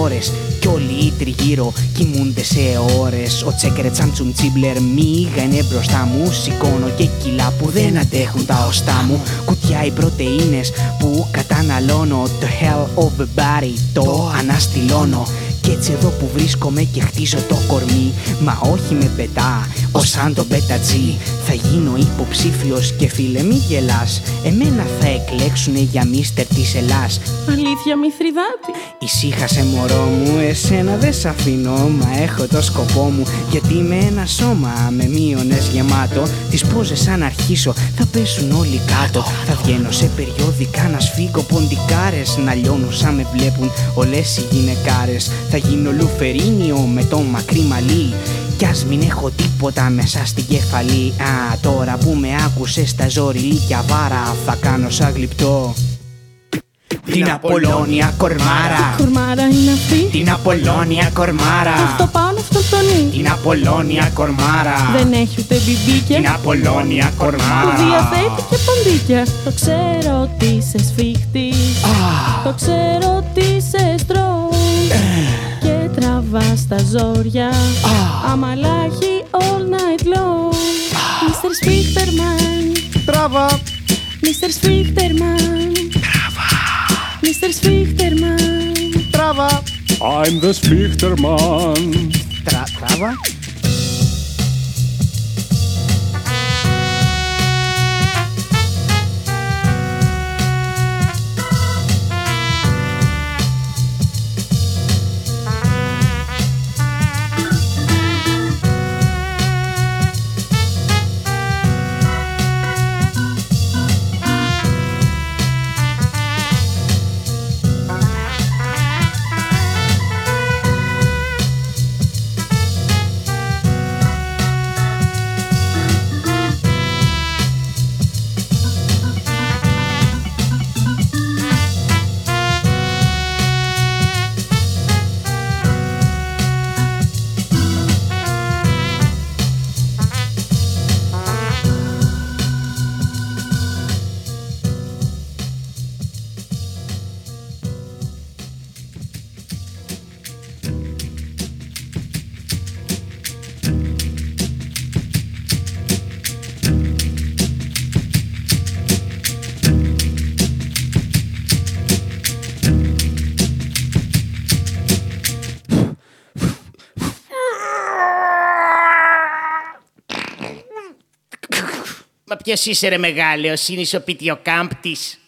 ώρες Κι όλοι οι τριγύρω κοιμούνται σε ώρες. Ο τσέκρε τσάμτσουμ τσίμπλερ μίγα είναι μπροστά μου. Σηκώνω και κιλά που δεν αντέχουν τα οστά μου. Κουτιά οι πρωτεΐνες που καταναλώνω. Το hell of a body το αναστηλώνω κι έτσι εδώ που βρίσκομαι και χτίζω το κορμί Μα όχι με πετά, Ο σαν τον πέτατζή θα γίνω υποψήφιος και φίλε μη γελάς. Εμένα θα εκλέξουνε για μίστερ της Ελλάς. Αλήθεια Μηθριδάτη Ησύχασε μωρό μου, εσένα δεν σ' αφήνω Μα έχω το σκοπό μου. Γιατί είμαι ένα σώμα με μείονες γεμάτο Τις πόζες αν αρχίσω θα πέσουν όλοι κάτω. Θα βγαίνω σε περιόδικα να σφίγγω ποντικάρες Να λιώνουν σαν με βλέπουν όλες οι γυναικάρες. Θα γίνω λουφερίνιο με το μακρύ μαλλί. Κι ας μην έχω τίποτα μέσα στην κεφαλή. Α, τώρα που με άκουσες τα ζωριλίκια βάρα Θα κάνω σαν γλυπτό. Την Απολώνια κορμάρα. Κορμάρα είναι αυτή. Την Απολώνια κορμάρα. Αυτό πάνω αυτό τον είναι Την Απολώνια κορμάρα. Δεν έχει ούτε μπιμπίκια. Την Απολώνια κορμάρα. Που διαθέτει και ποντίκια. Το ξέρω ότι είσαι σφίχτης Το ξέρω ότι είσαι στρong Και τραβάς τα ζόρια Αμαλάχη all night long Mr. Σφίχτερμαν Τράβα Mr. Σφίχτερμαν Mr. Σφίχτερμαν Τράβα I'm the Spichterman. Τρα, τράβα Μα ποιος είσαι ρε μεγάλε, ο σύνης ο πιτιοκάμπτης.